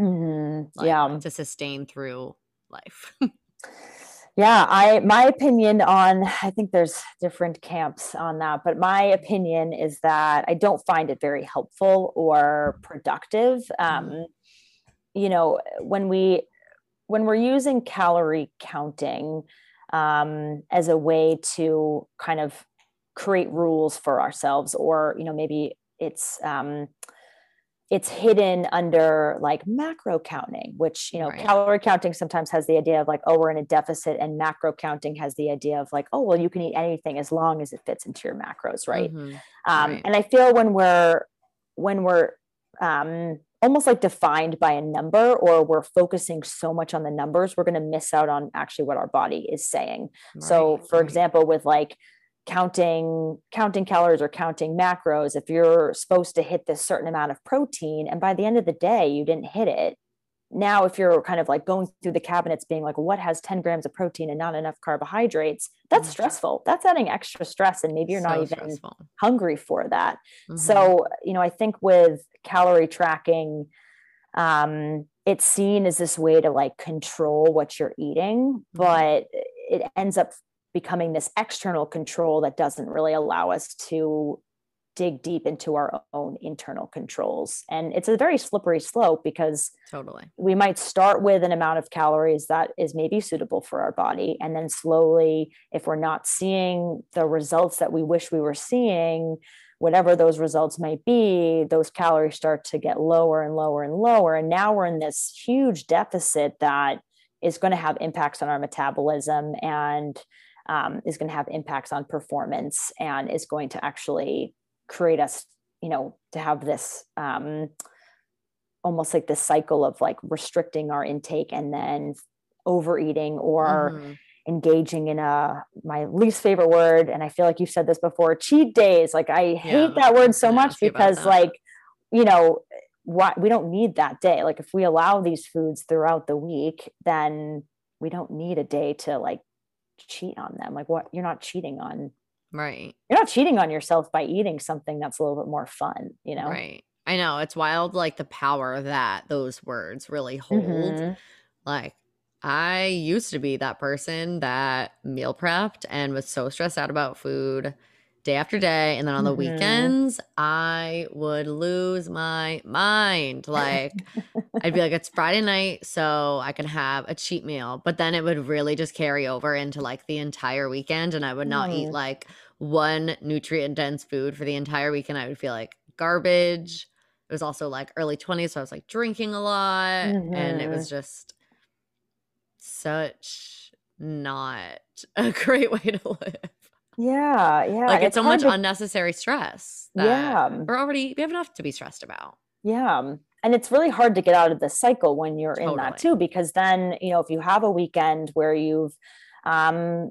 Mm-hmm. Like, yeah. To sustain through life. yeah, I my opinion on I think there's different camps on that, but my opinion is that I don't find it very helpful or productive. Um, mm-hmm you know when we when we're using calorie counting um, as a way to kind of create rules for ourselves or you know maybe it's um, it's hidden under like macro counting which you know right. calorie counting sometimes has the idea of like oh we're in a deficit and macro counting has the idea of like oh well you can eat anything as long as it fits into your macros right, mm-hmm. Um, right. and i feel when we're when we're um, almost like defined by a number or we're focusing so much on the numbers we're going to miss out on actually what our body is saying. Right, so for example with like counting counting calories or counting macros if you're supposed to hit this certain amount of protein and by the end of the day you didn't hit it now if you're kind of like going through the cabinets being like what has 10 grams of protein and not enough carbohydrates that's mm-hmm. stressful that's adding extra stress and maybe you're so not even stressful. hungry for that mm-hmm. so you know i think with calorie tracking um it's seen as this way to like control what you're eating mm-hmm. but it ends up becoming this external control that doesn't really allow us to dig deep into our own internal controls. And it's a very slippery slope because totally we might start with an amount of calories that is maybe suitable for our body. And then slowly, if we're not seeing the results that we wish we were seeing, whatever those results might be, those calories start to get lower and lower and lower. And now we're in this huge deficit that is going to have impacts on our metabolism and um, is going to have impacts on performance and is going to actually create us, you know, to have this um, almost like this cycle of like restricting our intake and then overeating or mm-hmm. engaging in a my least favorite word and i feel like you've said this before cheat days. Like i yeah, hate that word so much because like you know what we don't need that day. Like if we allow these foods throughout the week then we don't need a day to like cheat on them. Like what you're not cheating on Right. You're not cheating on yourself by eating something that's a little bit more fun, you know? Right. I know. It's wild, like the power that those words really hold. Mm-hmm. Like, I used to be that person that meal prepped and was so stressed out about food day after day. And then on the mm-hmm. weekends, I would lose my mind. Like, I'd be like, it's Friday night, so I can have a cheat meal. But then it would really just carry over into like the entire weekend. And I would not mm. eat like one nutrient dense food for the entire weekend, I would feel like garbage. It was also like early 20s, so I was like drinking a lot. Mm-hmm. And it was mm-hmm. just such not a great way to live. Yeah, yeah. Like it's, it's so much to... unnecessary stress. yeah. We're already we have enough to be stressed about. Yeah. And it's really hard to get out of the cycle when you're totally. in that too, because then, you know, if you have a weekend where you've um,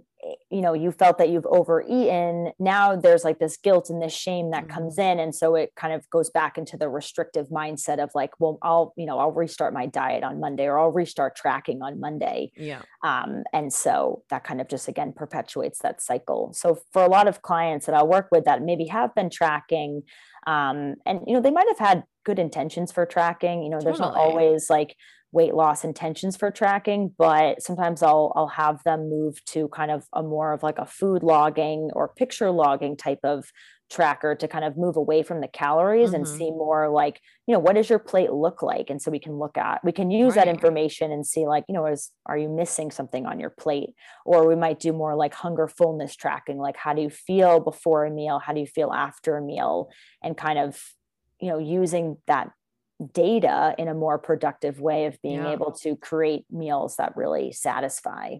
you know you felt that you've overeaten now there's like this guilt and this shame that mm-hmm. comes in and so it kind of goes back into the restrictive mindset of like well i'll you know i'll restart my diet on monday or i'll restart tracking on monday yeah um, and so that kind of just again perpetuates that cycle so for a lot of clients that i work with that maybe have been tracking um, and you know they might have had good intentions for tracking you know totally. there's not always like weight loss intentions for tracking but sometimes i'll i'll have them move to kind of a more of like a food logging or picture logging type of tracker to kind of move away from the calories mm-hmm. and see more like you know what does your plate look like and so we can look at we can use right. that information and see like you know is are you missing something on your plate or we might do more like hunger fullness tracking like how do you feel before a meal how do you feel after a meal and kind of you know using that data in a more productive way of being yeah. able to create meals that really satisfy.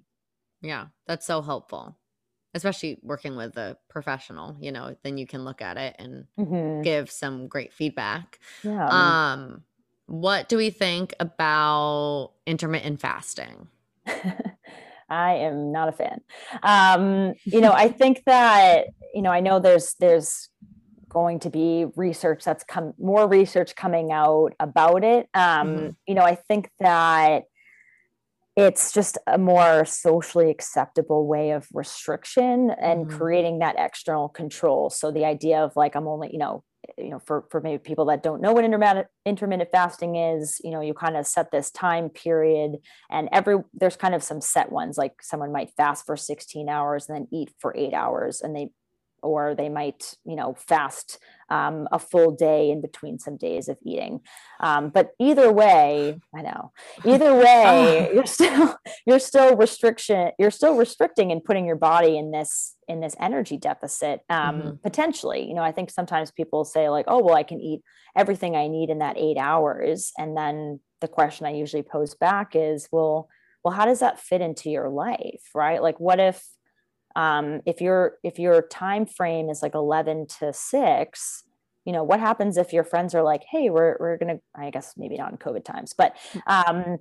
Yeah, that's so helpful. Especially working with a professional, you know, then you can look at it and mm-hmm. give some great feedback. Yeah. Um what do we think about intermittent fasting? I am not a fan. Um, you know, I think that, you know, I know there's there's going to be research that's come more research coming out about it um, mm-hmm. you know i think that it's just a more socially acceptable way of restriction and mm-hmm. creating that external control so the idea of like i'm only you know you know for for maybe people that don't know what intermittent intermittent fasting is you know you kind of set this time period and every there's kind of some set ones like someone might fast for 16 hours and then eat for 8 hours and they or they might you know fast um, a full day in between some days of eating. Um, but either way i know. Either way you're still you're still restriction you're still restricting and putting your body in this in this energy deficit um, mm-hmm. potentially. You know i think sometimes people say like oh well i can eat everything i need in that eight hours. And then the question i usually pose back is well well how does that fit into your life? Right? Like what if um, if your if your time frame is like 11 to 6 you know what happens if your friends are like hey we're, we're gonna i guess maybe not in covid times but um,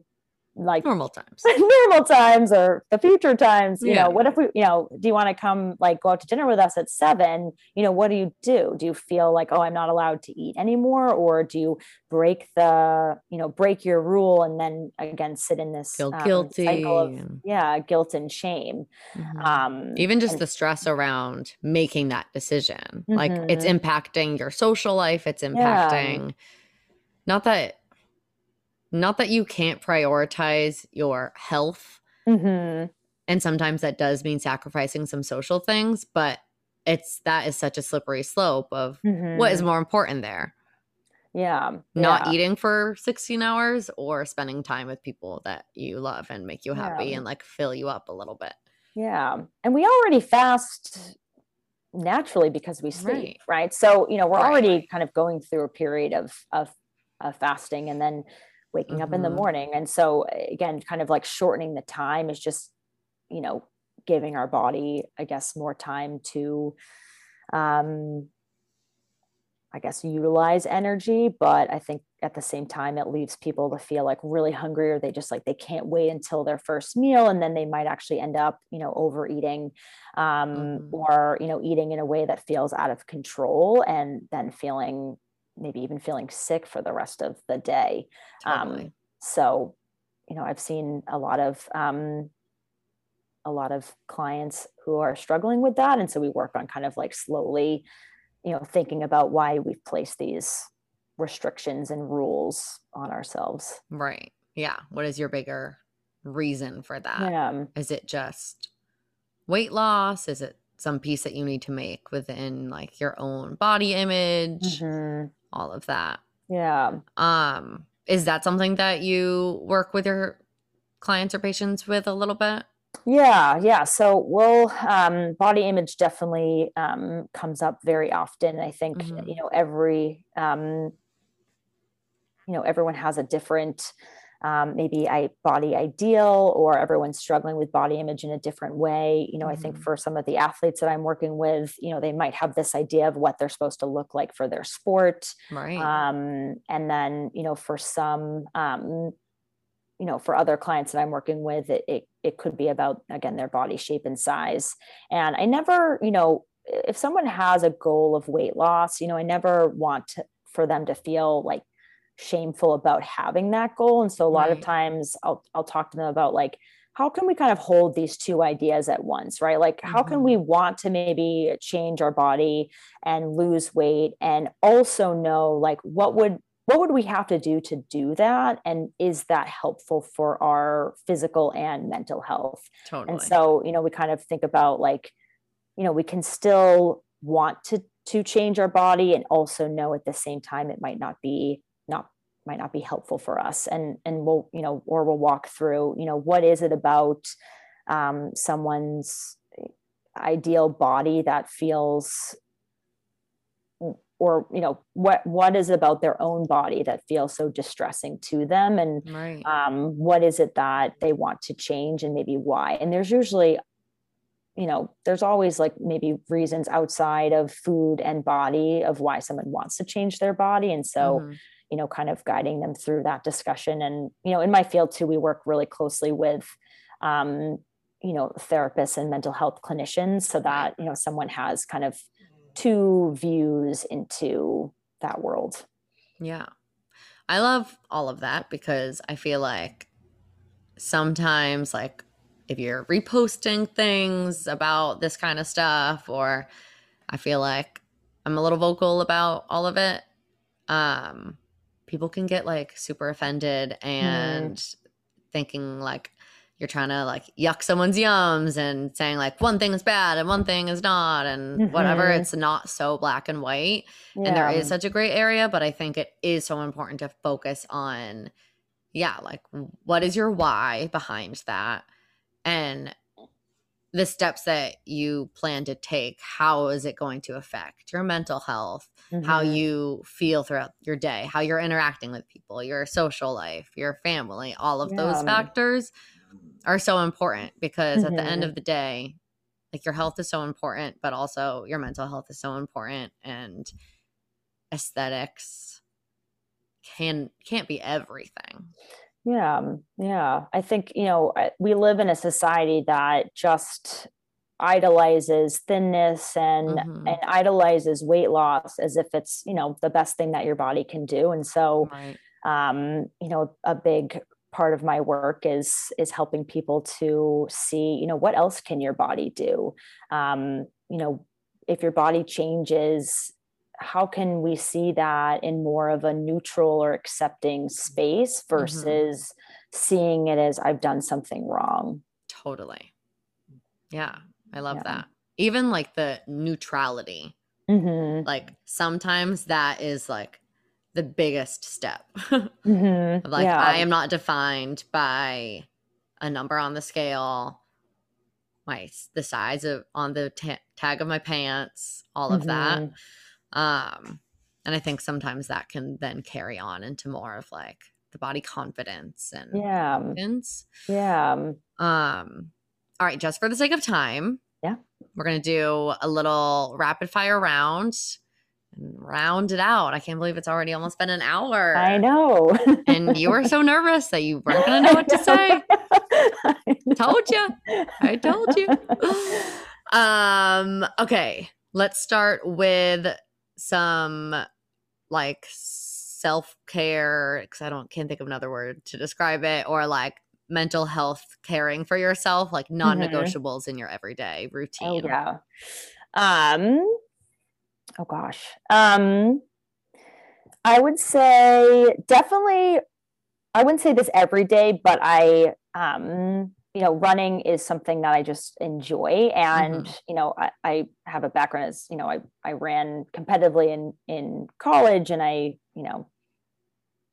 like normal times normal times or the future times you yeah. know what if we you know do you want to come like go out to dinner with us at seven you know what do you do do you feel like oh i'm not allowed to eat anymore or do you break the you know break your rule and then again sit in this feel um, guilty cycle of, yeah guilt and shame mm-hmm. um even just and, the stress around making that decision mm-hmm. like it's mm-hmm. impacting your social life it's impacting yeah. not that not that you can't prioritize your health. Mm-hmm. And sometimes that does mean sacrificing some social things, but it's that is such a slippery slope of mm-hmm. what is mm-hmm. more important there. Yeah. Not yeah. eating for 16 hours or spending time with people that you love and make you happy yeah. and like fill you up a little bit. Yeah. And we already fast naturally because we sleep, right? right? So, you know, we're right. already kind of going through a period of of, of fasting and then waking mm-hmm. up in the mm-hmm. morning. And so again, kind of like shortening the time is just, you know, giving our body, I guess, more time to um I guess, utilize energy. But I think at the same time, it leaves people to feel like really hungry or they just like they can't wait until their first meal. And then they might actually end up, you know, overeating um, mm. or, you know, eating in a way that feels out of control and then feeling maybe even feeling sick for the rest of the day. Um, totally. Um, so, you know, I've seen a lot of, um, a lot of clients who are struggling with that and so we work on kind of like slowly you know thinking about why we've placed these restrictions and rules on ourselves right yeah what is your bigger reason for that yeah. is it just weight loss is it some piece that you need to make within like your own body image mm-hmm. all of that yeah um is that something that you work with your clients or patients with a little bit yeah, yeah. So, well, um, body image definitely um, comes up very often. I think mm-hmm. you know every um, you know everyone has a different um, maybe I body ideal, or everyone's struggling with body image in a different way. You know, mm-hmm. I think mm-hmm. for some of the athletes that I'm working with, you know, they might have this idea of what they're supposed to look like for their sport, right? Um, and then you know, for some um, you know for other clients that i'm working with it, it, it could be about again their body shape and size and i never you know if someone has a goal of weight loss you know i never want to, for them to feel like shameful about having that goal and so a lot right. of times I'll, I'll talk to them about like how can we kind of hold these two ideas at once right like mm-hmm. how can we mm-hmm. want to maybe change our body and lose weight and also know like what would what would we have to do to do that and is that helpful for our physical and mental health totally. and so you know we kind of think about like you know we can still want to to change our body and also know at the same time it might not be not might not be helpful for us and and we'll you know or we'll walk through you know what is it about um, someone's ideal body that feels or you know what what is about their own body that feels so distressing to them and right. um, what is it that they want to change and maybe why and there's usually you know there's always like maybe reasons outside of food and body of why someone wants to change their body and so mm-hmm. You know kind of guiding them through that discussion and you know in my field too we work really closely with um, you know therapists and mental health clinicians so that you know someone has kind of two views into that world. Yeah. I love all of that because I feel like sometimes, like, if you're reposting things about this kind of stuff, or I feel like I'm a little vocal about all of it, um, people can get like super offended and mm. thinking like you're trying to like yuck someone's yums and saying like one thing is bad and one thing is not and mm-hmm. whatever it's not so black and white yeah. and there is such a gray area but i think it is so important to focus on yeah like what is your why behind that and the steps that you plan to take how is it going to affect your mental health mm-hmm. how you feel throughout your day how you're interacting with people your social life your family all of yeah. those factors are so important because mm-hmm. at the end mm-hmm. of the day, like your health is so important, but also your mental health is so important and aesthetics can can't be everything. Yeah, yeah. I think, you know, we live in a society that just idolizes thinness and mm-hmm. and idolizes weight loss as if it's, you know, the best thing that your body can do. And so right. um, you know, a big part of my work is is helping people to see you know what else can your body do um, you know if your body changes how can we see that in more of a neutral or accepting space mm-hmm. versus mm-hmm. seeing it as i've done something wrong totally yeah i love yeah. that even like the neutrality. Mm-hmm. Like sometimes that is like the biggest step. Mm-hmm. like yeah. I am not defined by a number on the scale, my the size of on the ta- tag of my pants, all of that. Um, and I think sometimes that can then carry on into more of like the body confidence and Yeah. confidence. Yeah. Um, all right, just for the sake of time, Yeah. we're gonna do a little rapid fire round and round it out. I can't believe it's already almost been an hour. I know. And you were so nervous that you weren't gonna know what to say. Told you. I told you. Um, okay, let's start with some like self-care because I don't can't think of another word to describe it, or like mental health caring for yourself, like non-negotiables in your everyday Oh routine. yeah. Um oh gosh. Um I would say definitely I wouldn't say this every day, but I um you know running is something that I just enjoy. And you know I, I have a background as you know I, I ran competitively in in college and I you know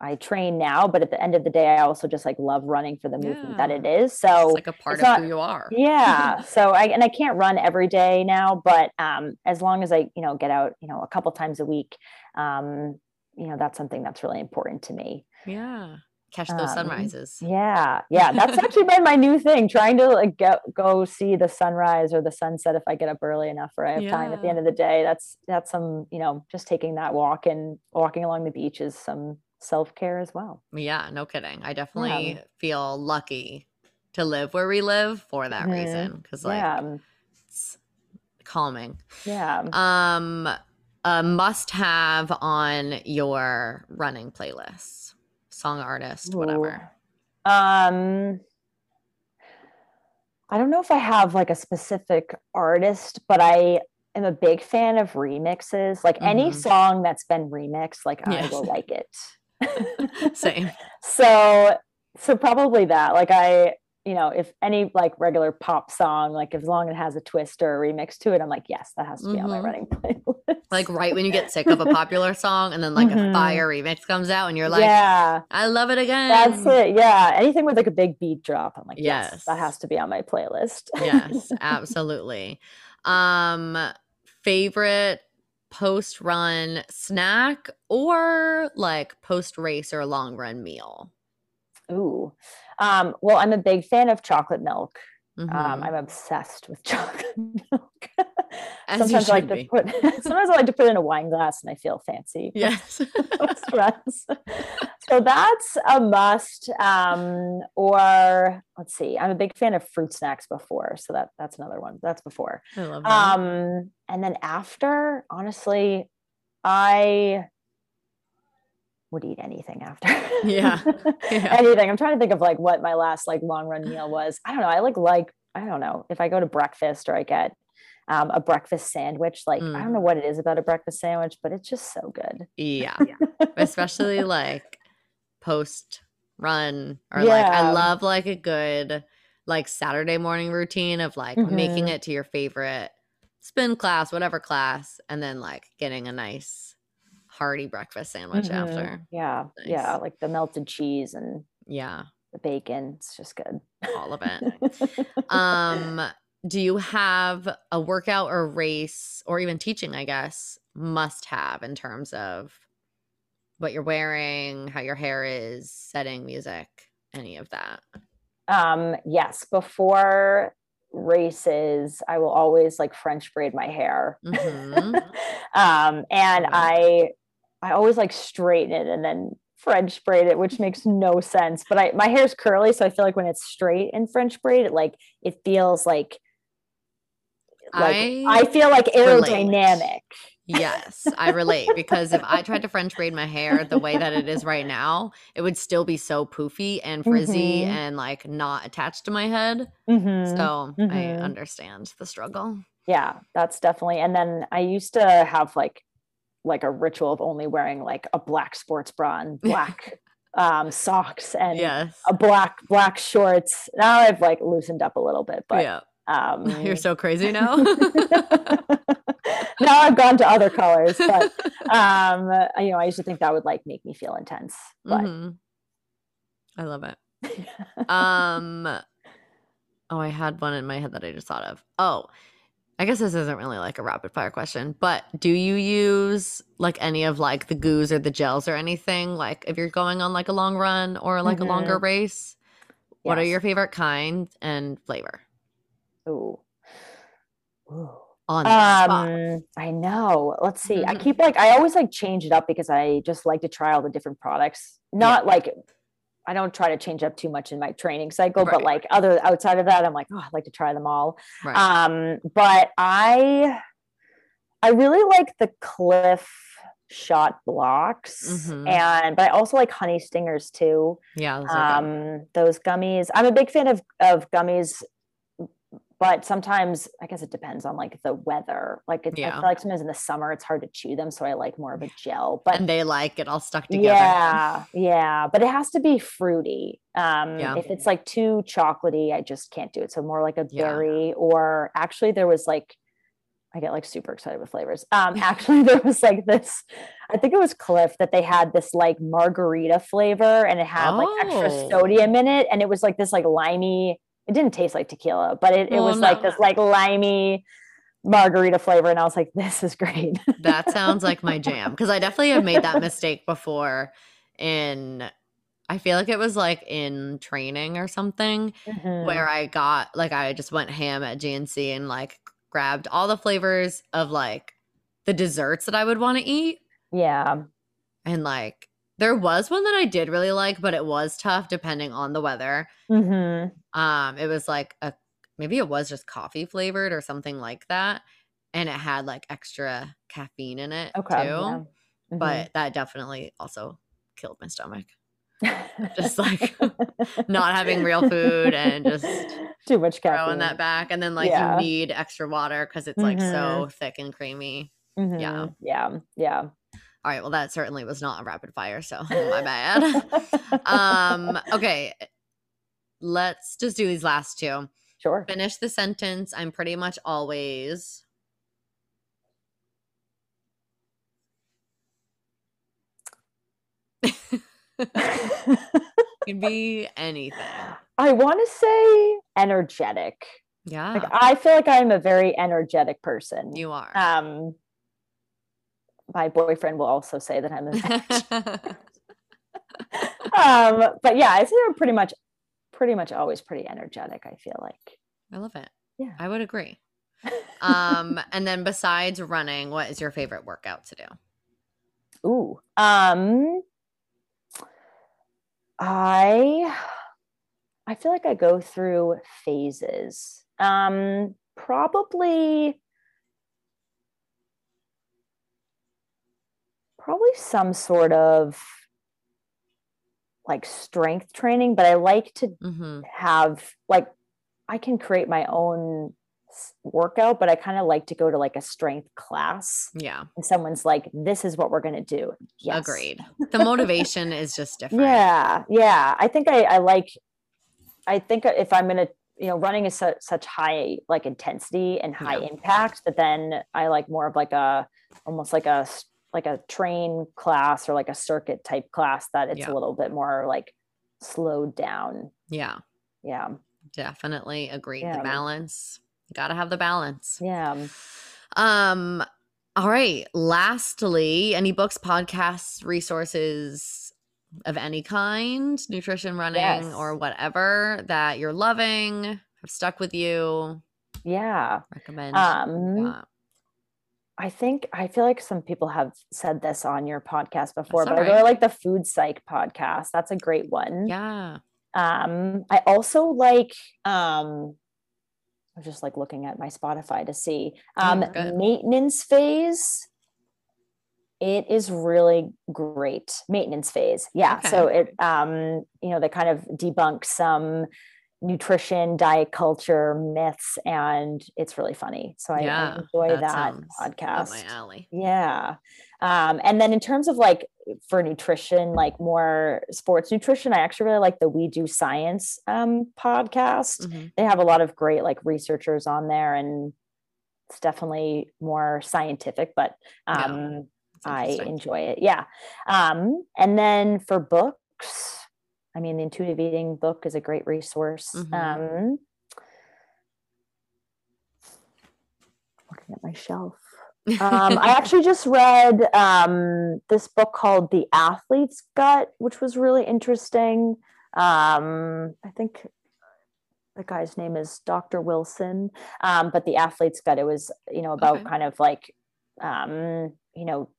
I train now but at the end of the day I also just like love running for the movement that it is. So It's like a part of not- who you are. yeah. So i and i can't run every day now but um as long as i you know get out you know a couple times a week um you know that's something that's really important to me. Yeah. Catch those Um, sunrises. yeah yeah that's actually been my new thing trying to like go go see the sunrise or the sunset if i get up early enough or i have time at the end of the day that's that's some you know just taking that walk and walking along the beach is some self-care as well Yeah, no kidding. I definitely feel lucky to live where we live for that Mhm. reason because like yeah um, it's calming. yeah Um, a must have on your running playlist, song artist, whatever. Ooh. Um, I don't know if I have like a specific artist, but I am a big fan of remixes. Like any Mhm. song that's been remixed, like I will like it. Same. so, so probably that. Like I, you know, if any like regular pop song, like as long as it has a twist or a remix to it, I'm like, yes, that has to be on my Mhm. running playlist. Like right when you get sick of a popular song and then like a Mhm. fire remix comes out and you're like, yeah. I love it again. That's it. Yeah. Anything with like a big beat drop. I'm like, yes, Yes. that has to be on my playlist. yes, absolutely. Um, favorite post run snack or like post race or long run meal? Ooh. Um, well, I'm a big fan of chocolate milk. Um, Mhm. I'm obsessed with chocolate milk. Sometimes I like should to put sometimes I like to put in a wine glass and I feel fancy. yes. so that's a must. Um, or let's see, I'm a big fan of fruit snacks before. So that that's another one. That's before. I love that. Um, and then after, honestly, I would eat anything after. Yeah. Yeah. anything. I'm trying to think of like what my last like long run meal was. I don't know. I like like I don't know if I go to breakfast or I get um, a breakfast sandwich. Like I Mm. don't know what it is about a breakfast sandwich, but it's just so good. yeah. Especially like post run or like I love like a good like Saturday morning routine of like making Mhm. it to your favorite spin class, whatever class, and then like getting a nice hearty breakfast sandwich Mhm. after. Yeah, yeah, like the melted cheese and Yeah, the bacon. It's just good. all of it. um, do you have a workout or race or even teaching, I guess, must have in terms of what you're wearing, how your hair is, setting music, any of that? um, yes, before races, I will always like French braid my hair. Mhm. um, and. I, I always like straighten it and then French braid it, which makes no sense. But I, my hair's curly, so I feel like when it's straight and French braid, it like it feels like, like I I, feel like relate. aerodynamic. Yes, I relate because if I tried to French braid my hair the way that it is right now, it would still be so poofy and frizzy Mhm. and like not attached to my head. Mhm. So I mhm. understand the struggle. yeah that's definitely and then i used to have like like a ritual of only wearing like a black sports bra and black um socks and Yes. a black black shorts now i've like loosened up a little bit but yeah. Um, You're so crazy now. now I've gone to other colors, but um, you know, I used to think that would like make me feel intense, but Mhm. I love it. Um Oh, I had one in my head that I just thought of. Oh, I guess this isn't really like a rapid fire question, but do you use like any of like the goos or the gels or anything like if you're going on like a long run or like a longer race? What are your favorite kind and flavor? Ooh. Ooh. On the spot. Um, I know. Let's see. I Mhm. keep like I always like change it up because I just like to try all the different products. Not like I don't try to change up too much in my training cycle, but like other outside of that, I'm like, oh, I'd like to try them all. Right. Um, but I I really like the Clif Shot Bloks Mhm. and but I also like honey stingers too. yeah. those. Um, those gummies. I'm a big fan of of gummies, but sometimes I guess it depends on like the weather. Like it's, I feel like sometimes in the summer it's hard to chew them, so I like more of a gel. But and they like it all stuck together. yeah, yeah, but it has to be fruity. Um, Yeah. if it's like too chocolatey, I just can't do it. So more like a Yeah. berry, or actually there was like. I get like super excited with flavors. Um, actually, there was like this, I think it was Clif that they had this like margarita flavor and it had like extra Oh. sodium in it. And it was like this like limey, it didn't taste like tequila, but it, it Oh, was like this like limey margarita flavor. And I was like, this is great. That sounds like my jam because I definitely have made that mistake before. In, I feel like it was like in training or something Mhm. where I got like I just went ham at GNC and like grabbed all the flavors of like the desserts that I would want to eat yeah. and like there was one that I did really like, but it was tough depending on the weather. hmm Um, it was like a maybe it was just coffee flavored or something like that, and it had like extra caffeine in it Okay. too. yeah. Mhm. But that definitely also killed my stomach. just, like, Not having real food and just too much caffeine. throwing that back, and then like Yeah. you need extra water because it's like so thick and creamy. Yeah. Mhm. Yeah. Yeah. All right, well that certainly was not a rapid fire, so my bad. um, okay, let's just do these last two. sure. finish the sentence. I'm pretty much always. Can be anything. I want to say energetic. Yeah, Like I feel like I'm a very energetic person. you are. um my boyfriend will also say that I'm a um but yeah, I say I'm pretty much pretty much always pretty energetic, I feel like. I love it. Yeah. I would agree. Um, and then besides running, what is your favorite workout to do? Ooh. Um I I feel like I go through phases. Um probably probably some sort of like strength training, but I like to Mm-hmm. have like I can create my own workout, but I kind of like to go to like a strength class Yeah, and someone's like, this is what we're going to do. Yes. agreed. The motivation is just different. Yeah. Yeah. I think I, I like, I think if I'm going to, you know, running is su- such high like intensity and high Yeah. impact, but then I like more of like a, almost like a, like a train class or like a circuit type class that it's Yeah. a little bit more like slowed down. yeah, Yeah. definitely agree. Yeah. The balance. You gotta have the balance. Yeah. Um, all right. Lastly, any books, podcasts, resources of any kind, nutrition, running, Yes. or whatever that you're loving, have stuck with you, Yeah. recommend. Um. I think I feel like some people have said this on your podcast before, but I all really like the Food Psych podcast. That's a great one. yeah. Um, I also like um I'm just like looking at my Spotify to see um Mm, good. maintenance phase. It is really great. Maintenance phase. Yeah. So it um, you know, they kind of debunk some nutrition, diet culture, myths, and it's really funny. So I, yeah, I enjoy that, that podcast. my alley. Yeah. Um, and then in terms of like for nutrition, like more sports nutrition, I actually really like the We Do Science um, podcast. Mm-hmm. They have a lot of great like researchers on there, and it's definitely more scientific, but um, yeah, I enjoy it. Yeah. Um, and then for books, I mean, the intuitive eating book is a great resource. Mm-hmm. Um, looking at my shelf. um, I actually just read um, this book called The Athlete's Gut, which was really interesting. Um, I think the guy's name is Dr. Wilson, um, but The Athlete's Gut, it was, you know, about okay. kind of like, um, you know,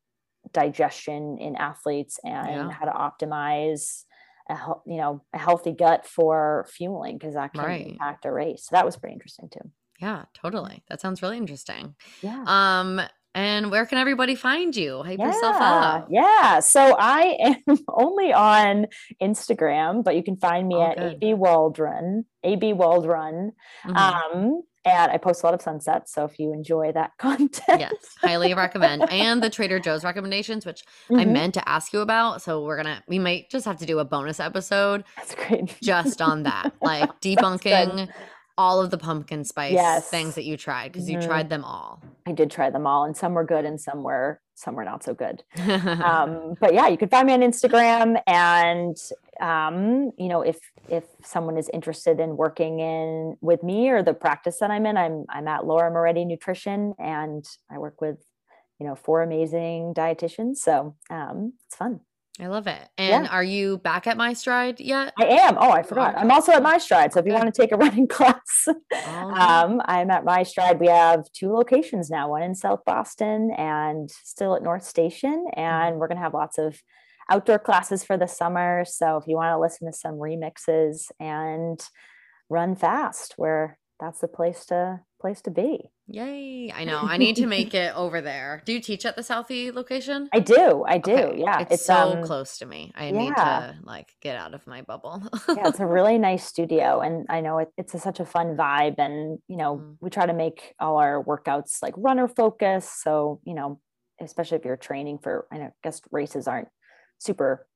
digestion in athletes and yeah. how to optimize a you know a healthy gut for fueling because that can right. impact a race. So that was pretty interesting too. Yeah, totally. That sounds really interesting. Yeah. Um, and where can everybody find you? Hype yeah, yourself up. Yeah. So I am only on Instagram, but you can find me oh, at good. AB Waldron, AB Waldron. Mm-hmm. Um, and I post a lot of sunsets. So if you enjoy that content, yes, highly recommend. And the Trader Joe's recommendations, which mm-hmm. I meant to ask you about. So we're gonna, we might just have to do a bonus episode. That's great. Just on that, like debunking all of the pumpkin spice yes. things that you tried because mm-hmm. you tried them all. I did try them all, and some were good and some were some were not so good. um, but yeah, you can find me on Instagram, and um, you know if if someone is interested in working in with me or the practice that I'm in, I'm I'm at Laura Moretti Nutrition, and I work with you know four amazing dietitians, so um, it's fun. I love it. And yeah. are you back at Mystryde yet? I am. Oh, I forgot. I'm also at Mystryde. So if you want to take a running class, um, I'm at Mystryde. We have two locations now, one in South Boston and still at North Station. And mm-hmm. we're going to have lots of outdoor classes for the summer. So if you want to listen to some remixes and run fast, where that's the place to place to be. Yay. I know. I need to make it over there. Do you teach at the Southie location? I do. I do. Okay. Yeah. It's, it's so um, close to me. I yeah. need to like get out of my bubble. yeah, it's a really nice studio. And I know it, it's a, such a fun vibe. And, you know, mm. we try to make all our workouts like runner focused. So, you know, especially if you're training for, I, know, I guess races aren't super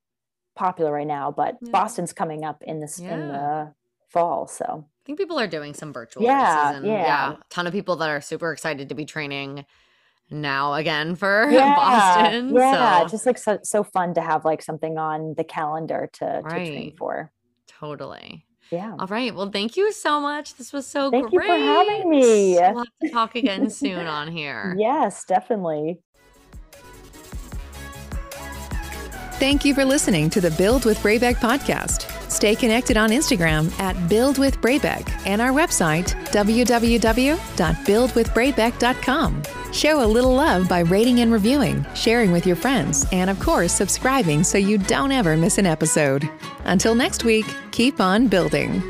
popular right now, but yeah. Boston's coming up in this yeah. in the fall. So I think people are doing some virtual yeah, and yeah. yeah, a ton of people that are super excited to be training now again for yeah, Boston. Yeah, so. just like so, so fun to have like something on the calendar to, right. to train for. Totally. Yeah. All right. Well, thank you so much. This was so thank great. Thank you for having me. We'll have to talk again soon on here. Yes, definitely. Thank you for listening to the Build with Brabec podcast. Stay connected on Instagram at Build with Brabec and our website, www.buildwithbrabec.com. Show a little love by rating and reviewing, sharing with your friends, and of course, subscribing so you don't ever miss an episode. Until next week, keep on building.